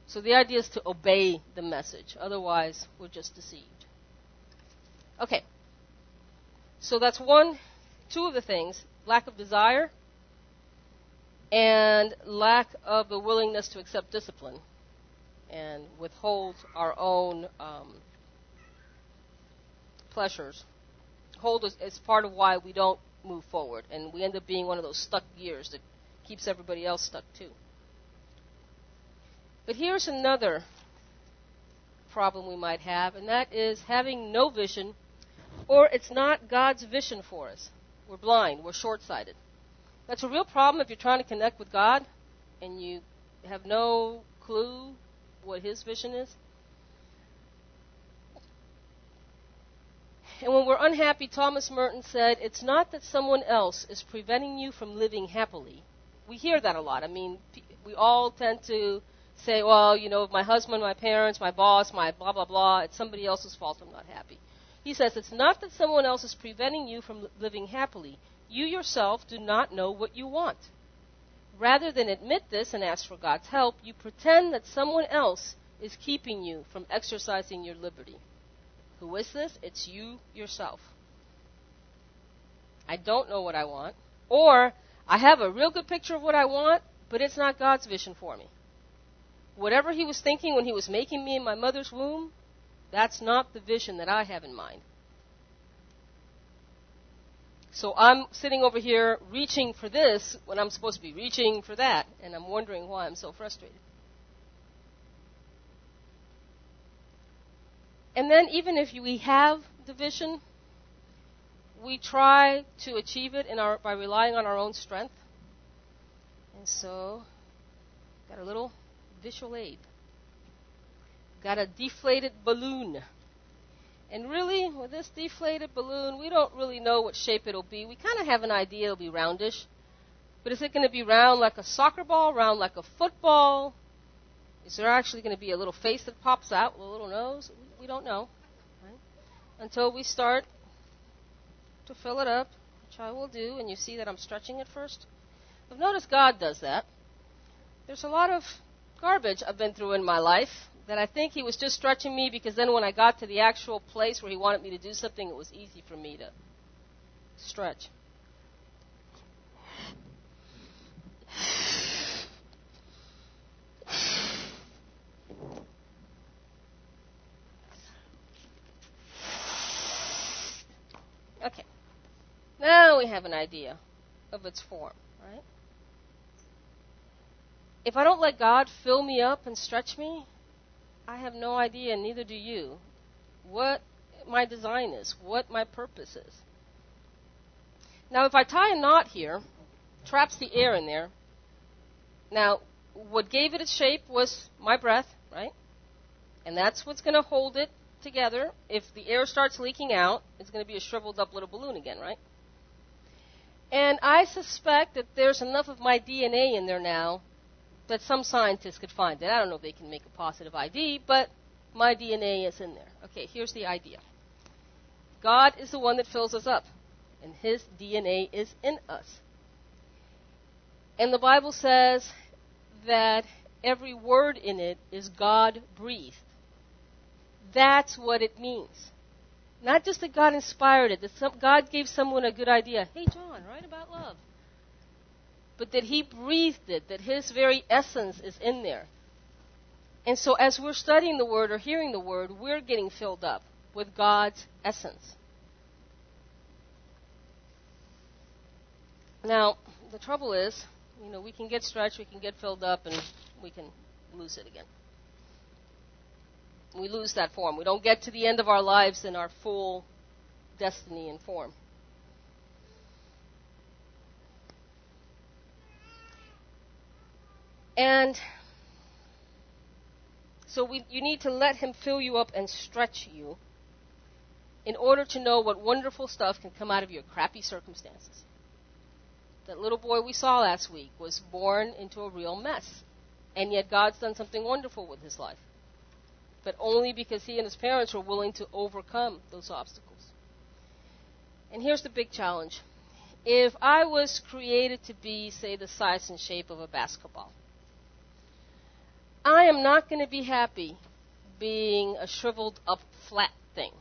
So the idea is to obey the message. Otherwise, we're just deceived. Okay. So that's one, two of the things lack of desire and lack of the willingness to accept discipline and withhold our own um, pleasures hold part of why we don't move forward, and we end up being one of those stuck gears that keeps everybody else stuck too. But here's another problem we might have, and that is having no vision, or it's not God's vision for us. We're blind, we're short sighted. That's a real problem if you're trying to connect with God and you have no clue what His vision is. And when we're unhappy, Thomas Merton said, it's not that someone else is preventing you from living happily. We hear that a lot. I mean, we all tend to say, well, you know, my husband, my parents, my boss, my blah, blah, blah, it's somebody else's fault I'm not happy. He says, it's not that someone else is preventing you from living happily. You yourself do not know what you want. Rather than admit this and ask for God's help, you pretend that someone else is keeping you from exercising your liberty. Who is this? It's you yourself. I don't know what I want. Or I have a real good picture of what I want, but it's not God's vision for me. Whatever He was thinking when He was making me in my mother's womb, that's not the vision that I have in mind. So I'm sitting over here reaching for this when I'm supposed to be reaching for that, and I'm wondering why I'm so frustrated. And then, even if we have the vision, we try to achieve it our, by relying on our own strength. And so, got a little visual aid. Got a deflated balloon. And really, with this deflated balloon, we don't really know what shape it'll be. We kind of have an idea it'll be roundish. But is it going to be round like a soccer ball, round like a football? Is there actually going to be a little face that pops out with a little nose? We don't know. Right? Until we start to fill it up, which I will do, and you see that I'm stretching it first. I've noticed God does that. There's a lot of garbage I've been through in my life that I think he was just stretching me because then when I got to the actual place where he wanted me to do something, it was easy for me to stretch. Okay. Now we have an idea of its form, right? If I don't let God fill me up and stretch me, I have no idea, neither do you, what my design is, what my purpose is. Now, if I tie a knot here, traps the air in there, now, what gave it its shape was my breath, right? And that's what's going to hold it together. If the air starts leaking out, it's going to be a shriveled up little balloon again, right? And I suspect that there's enough of my DNA in there now that some scientists could find it. I don't know if they can make a positive ID, but my DNA is in there. Okay, here's the idea God is the one that fills us up, and His DNA is in us. And the Bible says that every word in it is God breathed. That's what it means. Not just that God inspired it, that some, God gave someone a good idea. Hey, John, write about love but that He breathed it, that His very essence is in there. And so, as we're studying the Word or hearing the Word, we're getting filled up with God's essence. Now, the trouble is, you know, we can get stretched, we can get filled up, and we can lose it again. We lose that form. We don't get to the end of our lives in our full destiny and form. And so we, you need to let Him fill you up and stretch you in order to know what wonderful stuff can come out of your crappy circumstances. That little boy we saw last week was born into a real mess. And yet God's done something wonderful with his life. But only because he and his parents were willing to overcome those obstacles. And here's the big challenge. If I was created to be, say, the size and shape of a basketball, I am not going to be happy being a shriveled up flat thing.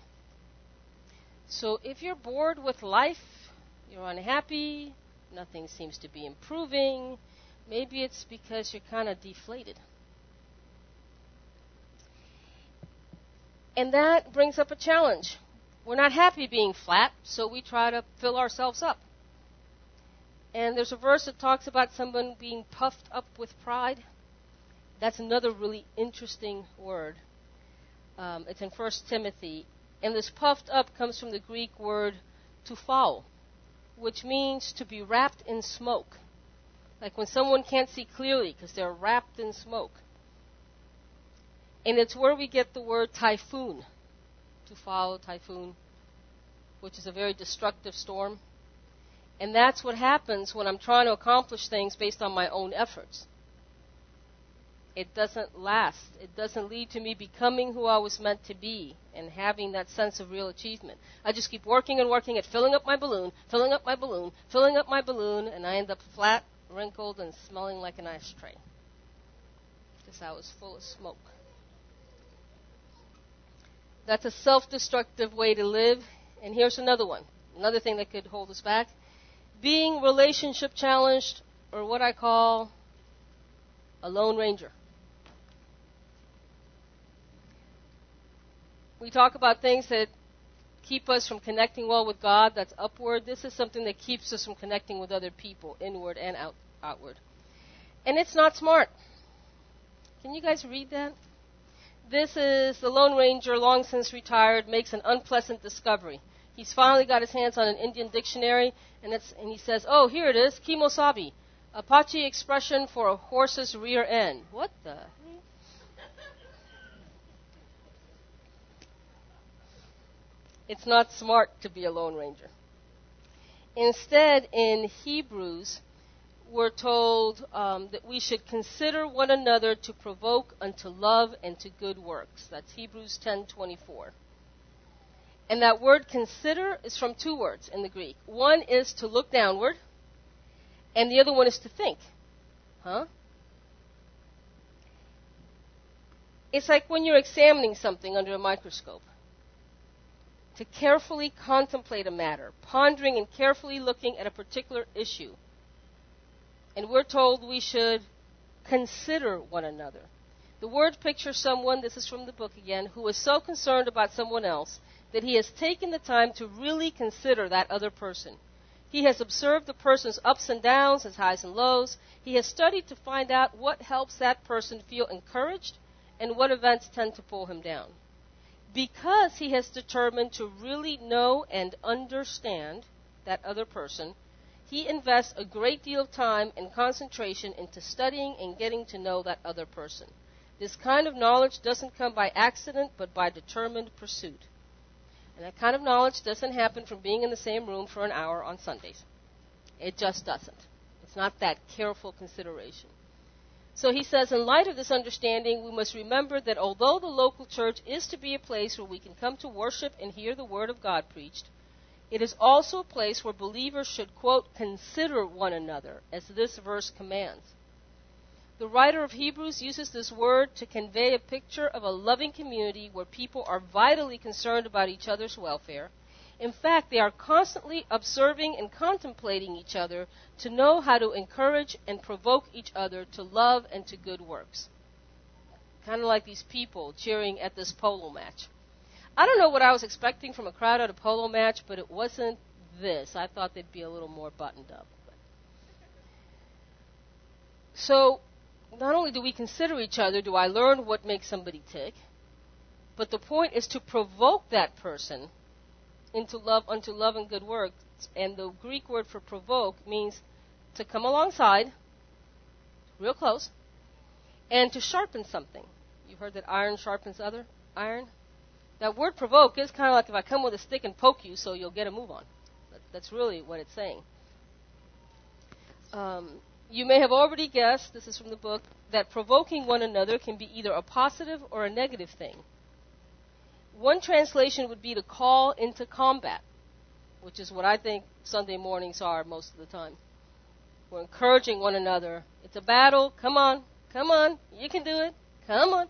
So if you're bored with life, you're unhappy, nothing seems to be improving, maybe it's because you're kind of deflated. And that brings up a challenge. We're not happy being flat, so we try to fill ourselves up. And there's a verse that talks about someone being puffed up with pride. That's another really interesting word. Um, it's in 1 Timothy. And this puffed up comes from the Greek word tufao, which means to be wrapped in smoke. Like when someone can't see clearly because they're wrapped in smoke. And it's where we get the word typhoon. Tufao, typhoon, which is a very destructive storm. And that's what happens when I'm trying to accomplish things based on my own efforts it doesn't last. It doesn't lead to me becoming who I was meant to be and having that sense of real achievement. I just keep working and working at filling up my balloon, filling up my balloon, filling up my balloon, and I end up flat, wrinkled, and smelling like an ashtray because I was full of smoke. That's a self destructive way to live. And here's another one another thing that could hold us back being relationship challenged, or what I call a lone ranger. we talk about things that keep us from connecting well with God, that's upward. This is something that keeps us from connecting with other people, inward and out, outward. And it's not smart. Can you guys read that? This is the Lone Ranger, long since retired, makes an unpleasant discovery. He's finally got his hands on an Indian dictionary, and, and he says, Oh, here it is, Kimosabi, Apache expression for a horse's rear end. What the? It's not smart to be a Lone Ranger. Instead, in Hebrews, we're told um, that we should consider one another to provoke unto love and to good works. That's Hebrews 10:24. And that word consider is from two words in the Greek. One is to look downward, and the other one is to think. Huh? It's like when you're examining something under a microscope. To carefully contemplate a matter, pondering and carefully looking at a particular issue. And we're told we should consider one another. The word pictures someone, this is from the book again, who is so concerned about someone else that he has taken the time to really consider that other person. He has observed the person's ups and downs, his highs and lows. He has studied to find out what helps that person feel encouraged and what events tend to pull him down. Because he has determined to really know and understand that other person, he invests a great deal of time and concentration into studying and getting to know that other person. This kind of knowledge doesn't come by accident, but by determined pursuit. And that kind of knowledge doesn't happen from being in the same room for an hour on Sundays. It just doesn't. It's not that careful consideration. So he says, in light of this understanding, we must remember that although the local church is to be a place where we can come to worship and hear the Word of God preached, it is also a place where believers should, quote, consider one another, as this verse commands. The writer of Hebrews uses this word to convey a picture of a loving community where people are vitally concerned about each other's welfare. In fact, they are constantly observing and contemplating each other to know how to encourage and provoke each other to love and to good works. Kind of like these people cheering at this polo match. I don't know what I was expecting from a crowd at a polo match, but it wasn't this. I thought they'd be a little more buttoned up. So, not only do we consider each other, do I learn what makes somebody tick, but the point is to provoke that person into love unto love and good works. And the Greek word for provoke means to come alongside, real close, and to sharpen something. You've heard that iron sharpens other iron. That word provoke is kind of like if I come with a stick and poke you, so you'll get a move on. That's really what it's saying. Um, you may have already guessed, this is from the book, that provoking one another can be either a positive or a negative thing. One translation would be to call into combat, which is what I think Sunday mornings are most of the time. We're encouraging one another. It's a battle. Come on. Come on. You can do it. Come on.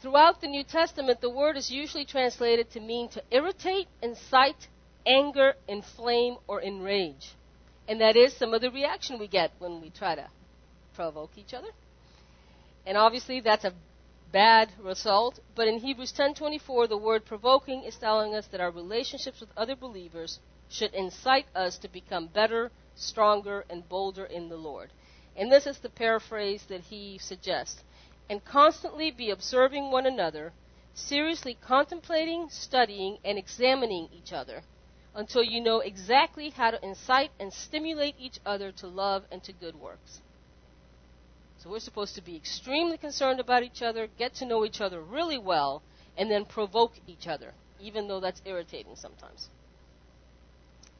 Throughout the New Testament, the word is usually translated to mean to irritate, incite, anger, inflame, or enrage. And that is some of the reaction we get when we try to provoke each other. And obviously that's a bad result, but in Hebrews 10:24 the word provoking is telling us that our relationships with other believers should incite us to become better, stronger, and bolder in the Lord. And this is the paraphrase that he suggests. And constantly be observing one another, seriously contemplating, studying, and examining each other until you know exactly how to incite and stimulate each other to love and to good works. So we're supposed to be extremely concerned about each other, get to know each other really well, and then provoke each other, even though that's irritating sometimes.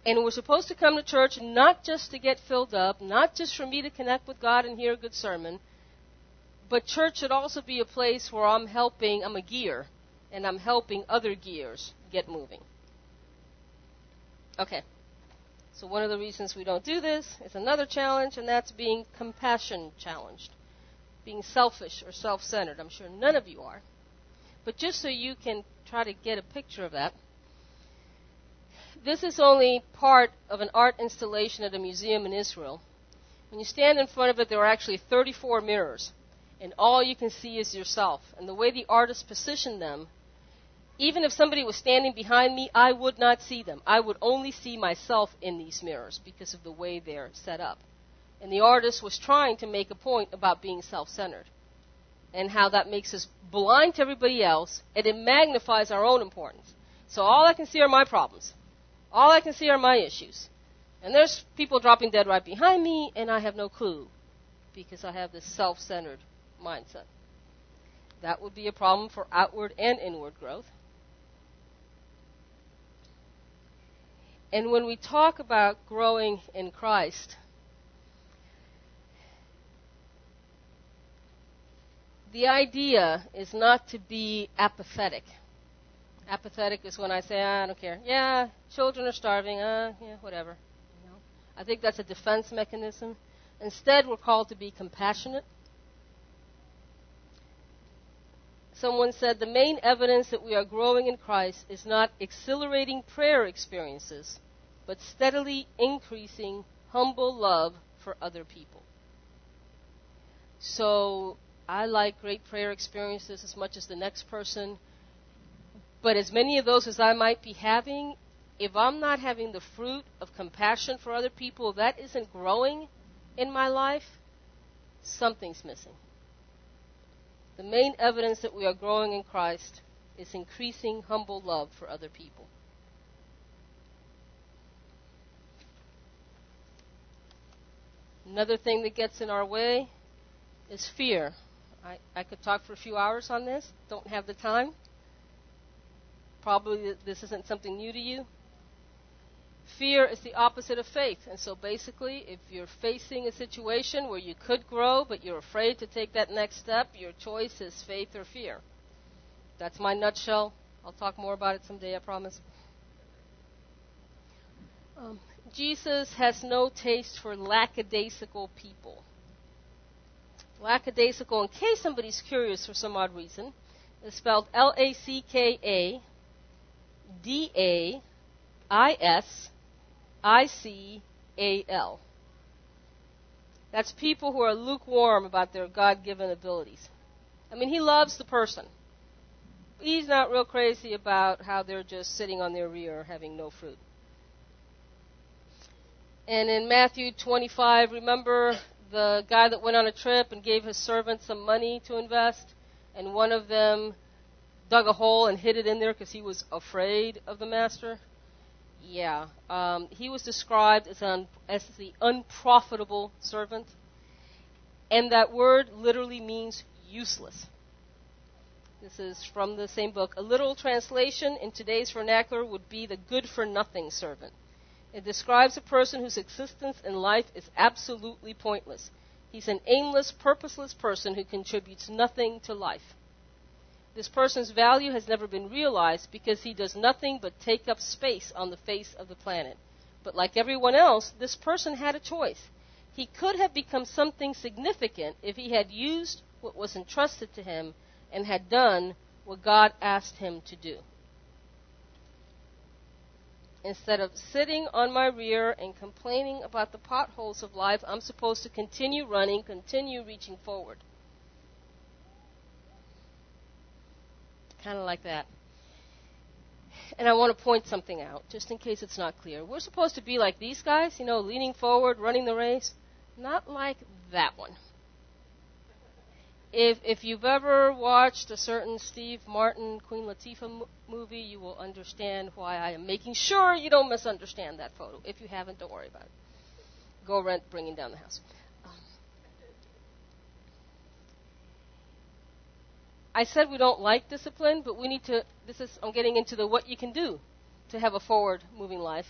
And we're supposed to come to church not just to get filled up, not just for me to connect with God and hear a good sermon, but church should also be a place where I'm helping, I'm a gear, and I'm helping other gears get moving. Okay. So one of the reasons we don't do this is another challenge, and that's being compassion challenged. Being selfish or self centered. I'm sure none of you are. But just so you can try to get a picture of that, this is only part of an art installation at a museum in Israel. When you stand in front of it, there are actually 34 mirrors, and all you can see is yourself. And the way the artist positioned them even if somebody was standing behind me, I would not see them. I would only see myself in these mirrors because of the way they're set up. And the artist was trying to make a point about being self centered. and how that makes us blind to everybody else and it magnifies our own importance. So all I can see are my problems. All I can see are my issues. And there's people dropping dead right behind me, and I have no clue because I have this self centered mindset. That would be a problem for outward and inward growth. And when we talk about growing in Christ, the idea is not to be apathetic. Apathetic is when I say, ah, I don't care. Yeah, children are starving. Uh, yeah, whatever. You know? I think that's a defense mechanism. Instead, we're called to be compassionate. Someone said the main evidence that we are growing in Christ is not exhilarating prayer experiences, but steadily increasing humble love for other people. So I like great prayer experiences as much as the next person. But as many of those as I might be having, if I'm not having the fruit of compassion for other people, that isn't growing in my life, something's missing. The main evidence that we are growing in Christ is increasing humble love for other people. Another thing that gets in our way is fear. I, I could talk for a few hours on this, don't have the time probably this isn't something new to you. Fear is the opposite of faith. And so basically, if you're facing a situation where you could grow, but you're afraid to take that next step, your choice is faith or fear. That's my nutshell. I'll talk more about it someday, I promise. Um, Jesus has no taste for lackadaisical people. Lackadaisical, in case somebody's curious for some odd reason, is spelled L A C K A D A I S I C A L. That's people who are lukewarm about their God given abilities. I mean, he loves the person. He's not real crazy about how they're just sitting on their rear having no fruit. And in Matthew 25, remember the guy that went on a trip and gave his servants some money to invest? And one of them dug a hole and hid it in there because he was afraid of the master? Yeah. Um, he was described as, un, as the unprofitable servant. And that word literally means useless. This is from the same book. A literal translation in today's vernacular would be the good for nothing servant. It describes a person whose existence in life is absolutely pointless. He's an aimless, purposeless person who contributes nothing to life. This person's value has never been realized because he does nothing but take up space on the face of the planet. But like everyone else, this person had a choice. He could have become something significant if he had used what was entrusted to him and had done what God asked him to do. Instead of sitting on my rear and complaining about the potholes of life, I'm supposed to continue running, continue reaching forward. Kind of like that. And I want to point something out, just in case it's not clear. We're supposed to be like these guys, you know, leaning forward, running the race. Not like that one. If if you've ever watched a certain Steve Martin Queen Latifah movie, you will understand why I am making sure you don't misunderstand that photo. If you haven't, don't worry about it. Go rent bringing down the house. I said we don't like discipline, but we need to. This is I'm getting into the what you can do to have a forward moving life.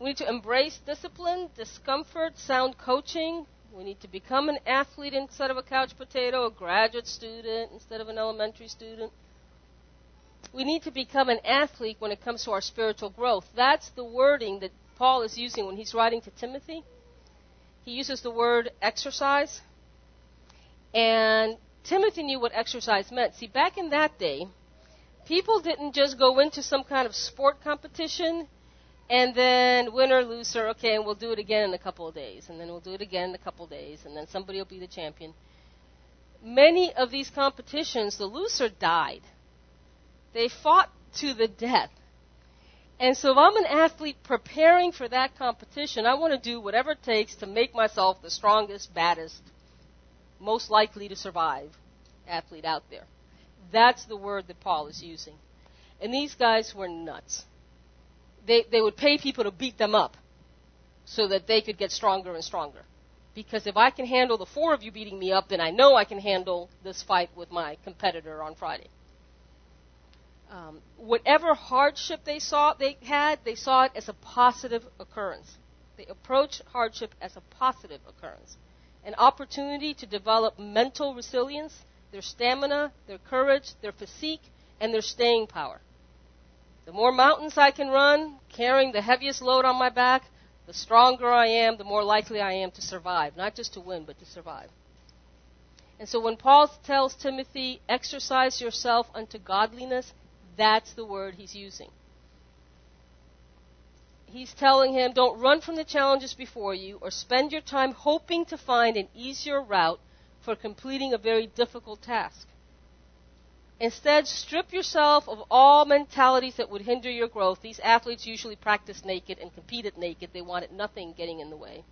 We need to embrace discipline, discomfort, sound coaching. We need to become an athlete instead of a couch potato, a graduate student instead of an elementary student. We need to become an athlete when it comes to our spiritual growth. That's the wording that Paul is using when he's writing to Timothy. He uses the word exercise. And Timothy knew what exercise meant. See, back in that day, people didn't just go into some kind of sport competition and then winner, loser, okay, and we'll do it again in a couple of days, and then we'll do it again in a couple of days, and then somebody will be the champion. Many of these competitions, the loser died. They fought to the death. And so if I'm an athlete preparing for that competition, I want to do whatever it takes to make myself the strongest, baddest, most likely to survive athlete out there. That's the word that Paul is using. And these guys were nuts. They, they would pay people to beat them up so that they could get stronger and stronger. Because if I can handle the four of you beating me up, then I know I can handle this fight with my competitor on Friday. Um, whatever hardship they saw they had, they saw it as a positive occurrence. They approached hardship as a positive occurrence, an opportunity to develop mental resilience, their stamina, their courage, their physique, and their staying power. The more mountains I can run, carrying the heaviest load on my back, the stronger I am, the more likely I am to survive. Not just to win, but to survive. And so when Paul tells Timothy, exercise yourself unto godliness, that's the word he's using. He's telling him, don't run from the challenges before you or spend your time hoping to find an easier route for completing a very difficult task. Instead, strip yourself of all mentalities that would hinder your growth. These athletes usually practice naked and competed naked. They wanted nothing getting in the way.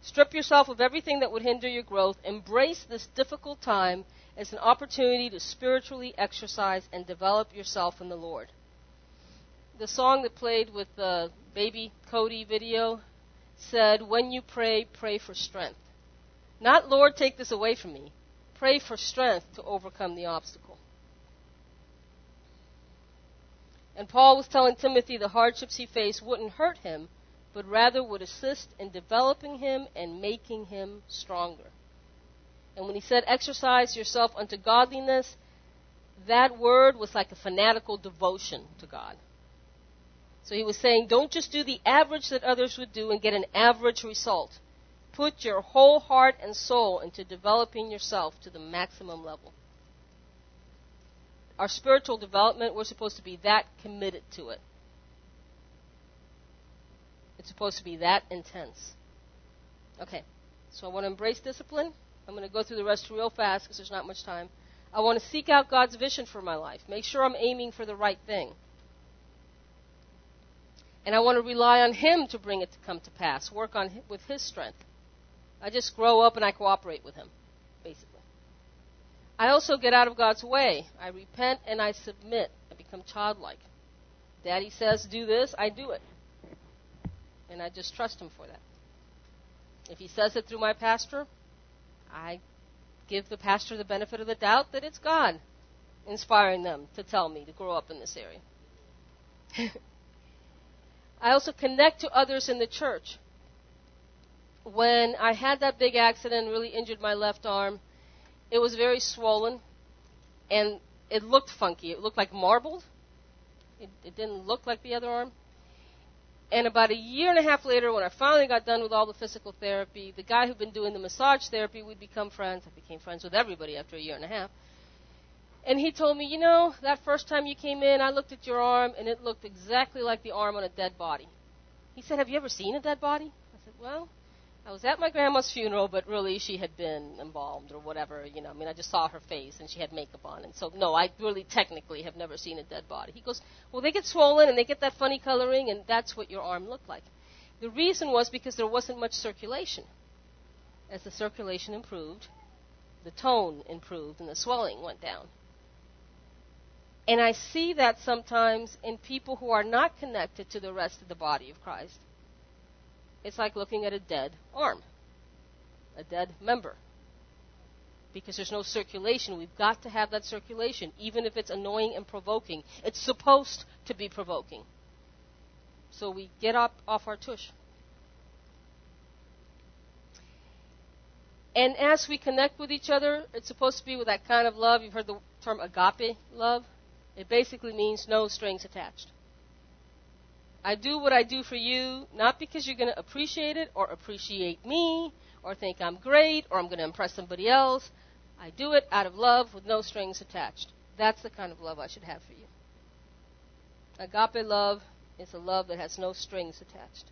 Strip yourself of everything that would hinder your growth. Embrace this difficult time as an opportunity to spiritually exercise and develop yourself in the Lord. The song that played with the baby Cody video said, When you pray, pray for strength. Not, Lord, take this away from me. Pray for strength to overcome the obstacle. And Paul was telling Timothy the hardships he faced wouldn't hurt him, but rather would assist in developing him and making him stronger. And when he said, exercise yourself unto godliness, that word was like a fanatical devotion to God. So he was saying, don't just do the average that others would do and get an average result. Put your whole heart and soul into developing yourself to the maximum level our spiritual development, we're supposed to be that committed to it. It's supposed to be that intense. Okay, so I want to embrace discipline. I'm going to go through the rest real fast because there's not much time. I want to seek out God's vision for my life. Make sure I'm aiming for the right thing. And I want to rely on Him to bring it to come to pass. Work on with His strength. I just grow up and I cooperate with Him, basically. I also get out of God's way. I repent and I submit. I become childlike. Daddy says, do this, I do it. And I just trust him for that. If he says it through my pastor, I give the pastor the benefit of the doubt that it's God inspiring them to tell me to grow up in this area. I also connect to others in the church. When I had that big accident really injured my left arm, it was very swollen, and it looked funky. It looked like marbled. It, it didn't look like the other arm. And about a year and a half later, when I finally got done with all the physical therapy, the guy who'd been doing the massage therapy, we'd become friends. I became friends with everybody after a year and a half. And he told me, you know, that first time you came in, I looked at your arm, and it looked exactly like the arm on a dead body. He said, have you ever seen a dead body? I said, well, I was at my grandma's funeral, but really she had been embalmed or whatever. You know, I mean, I just saw her face and she had makeup on, and so no, I really technically have never seen a dead body. He goes, well, they get swollen and they get that funny coloring, and that's what your arm looked like. The reason was because there wasn't much circulation. As the circulation improved, the tone improved and the swelling went down. And I see that sometimes in people who are not connected to the rest of the body of Christ it's like looking at a dead arm, a dead member. Because there's no circulation. We've got to have that circulation, even if it's annoying and provoking. It's supposed to be provoking. So we get up off our tush. And as we connect with each other, it's supposed to be with that kind of love. You've heard the term agape love. It basically means no strings attached. I do what I do for you, not because you're going to appreciate it or appreciate me or think I'm great or I'm going to impress somebody else. I do it out of love with no strings attached. That's the kind of love I should have for you. Agape love is a love that has no strings attached.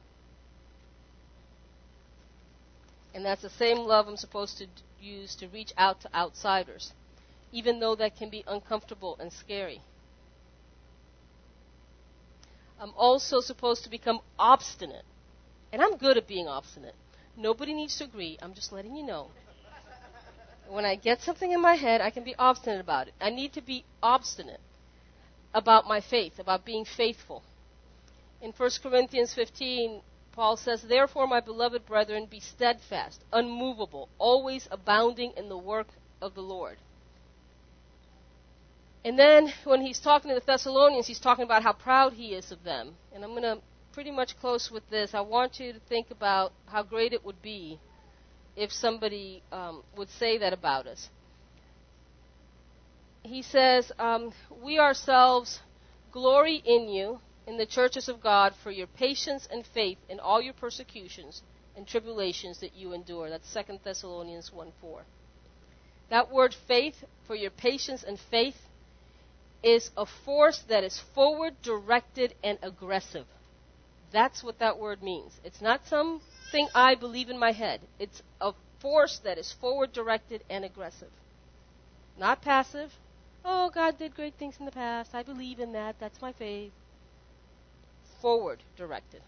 And that's the same love I'm supposed to use to reach out to outsiders, even though that can be uncomfortable and scary. I'm also supposed to become obstinate. And I'm good at being obstinate. Nobody needs to agree. I'm just letting you know. When I get something in my head, I can be obstinate about it. I need to be obstinate about my faith, about being faithful. In 1 Corinthians 15, Paul says, Therefore, my beloved brethren, be steadfast, unmovable, always abounding in the work of the Lord. And then when he's talking to the Thessalonians, he's talking about how proud he is of them. And I'm going to pretty much close with this. I want you to think about how great it would be if somebody um, would say that about us. He says, um, We ourselves glory in you, in the churches of God, for your patience and faith in all your persecutions and tribulations that you endure. That's 2 Thessalonians 1 4. That word faith, for your patience and faith, is a force that is forward directed and aggressive. That's what that word means. It's not something I believe in my head. It's a force that is forward directed and aggressive. Not passive. Oh, God did great things in the past. I believe in that. That's my faith. Forward directed.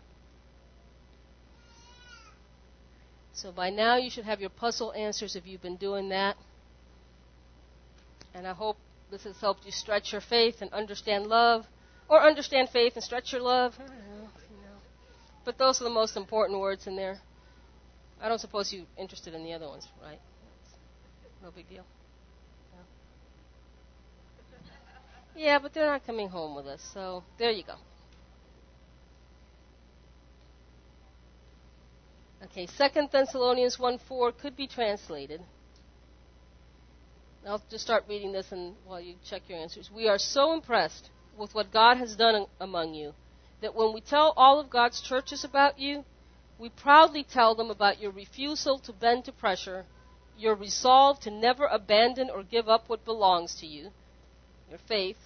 So by now you should have your puzzle answers if you've been doing that. And I hope this has helped you stretch your faith and understand love, or understand faith and stretch your love. I don't know, you know. But those are the most important words in there. I don't suppose you're interested in the other ones, right? No big deal. No. Yeah, but they're not coming home with us, so there you go. Okay, Second Thessalonians 1 4 could be translated I'll just start reading this and while you check your answers. We are so impressed with what God has done among you that when we tell all of God's churches about you, we proudly tell them about your refusal to bend to pressure, your resolve to never abandon or give up what belongs to you, your faith,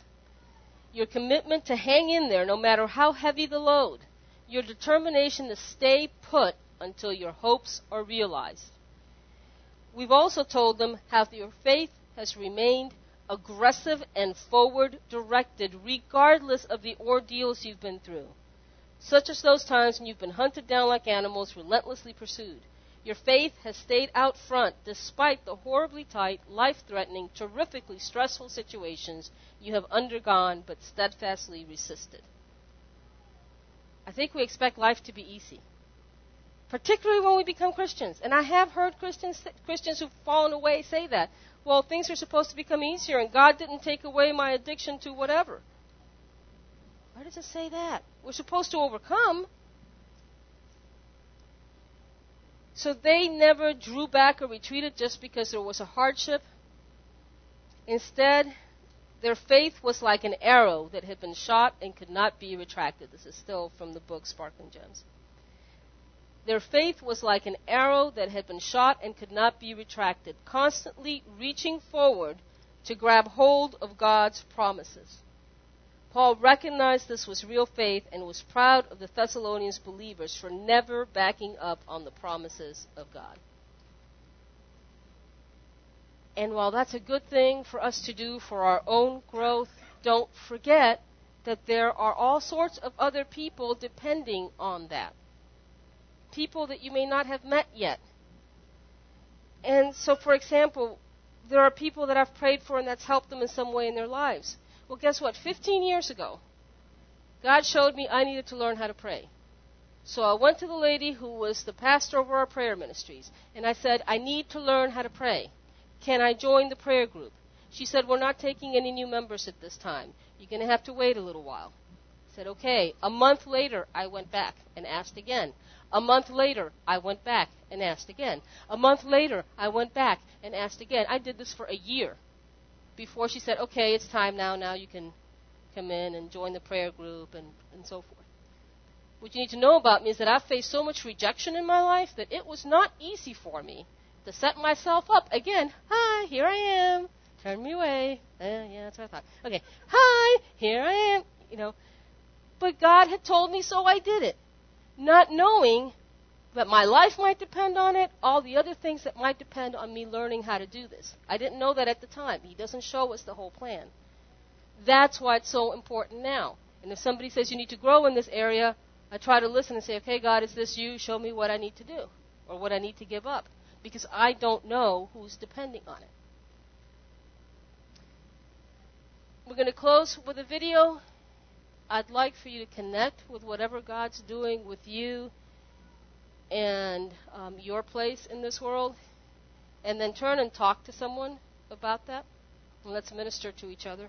your commitment to hang in there no matter how heavy the load, your determination to stay put until your hopes are realized. We've also told them how your faith has remained aggressive and forward directed regardless of the ordeals you've been through, such as those times when you've been hunted down like animals, relentlessly pursued. Your faith has stayed out front despite the horribly tight, life threatening, terrifically stressful situations you have undergone but steadfastly resisted. I think we expect life to be easy, particularly when we become Christians. And I have heard Christians, Christians who've fallen away say that well, things are supposed to become easier, and God didn't take away my addiction to whatever. Why does it say that? We're supposed to overcome. So they never drew back or retreated just because there was a hardship. Instead, their faith was like an arrow that had been shot and could not be retracted. This is still from the book Sparkling Gems. Their faith was like an arrow that had been shot and could not be retracted, constantly reaching forward to grab hold of God's promises. Paul recognized this was real faith and was proud of the Thessalonians believers for never backing up on the promises of God. And while that's a good thing for us to do for our own growth, don't forget that there are all sorts of other people depending on that people that you may not have met yet. And so, for example, there are people that I've prayed for and that's helped them in some way in their lives. Well, guess what? 15 years ago, God showed me I needed to learn how to pray. So I went to the lady who was the pastor over our prayer ministries, and I said, I need to learn how to pray. Can I join the prayer group? She said, We're not taking any new members at this time. You're going to have to wait a little while. I said, Okay. A month later, I went back and asked again. A month later, I went back and asked again. A month later, I went back and asked again. I did this for a year before she said, okay, it's time now. Now you can come in and join the prayer group and, and so forth. What you need to know about me is that I've faced so much rejection in my life that it was not easy for me to set myself up again. Hi, here I am. Turn me away. Uh, yeah, that's what I thought. Okay. Hi, here I am. You know, but God had told me, so I did it not knowing that my life might depend on it, all the other things that might depend on me learning how to do this. I didn't know that at the time. He doesn't show us the whole plan. That's why it's so important now. And if somebody says you need to grow in this area, I try to listen and say, okay, God, is this you? Show me what I need to do or what I need to give up. because I don't know who's depending on it. We're going to close with a video. I'd like for you to connect with whatever God's doing with you and um, your place in this world, and then turn and talk to someone about that. And let's minister to each other.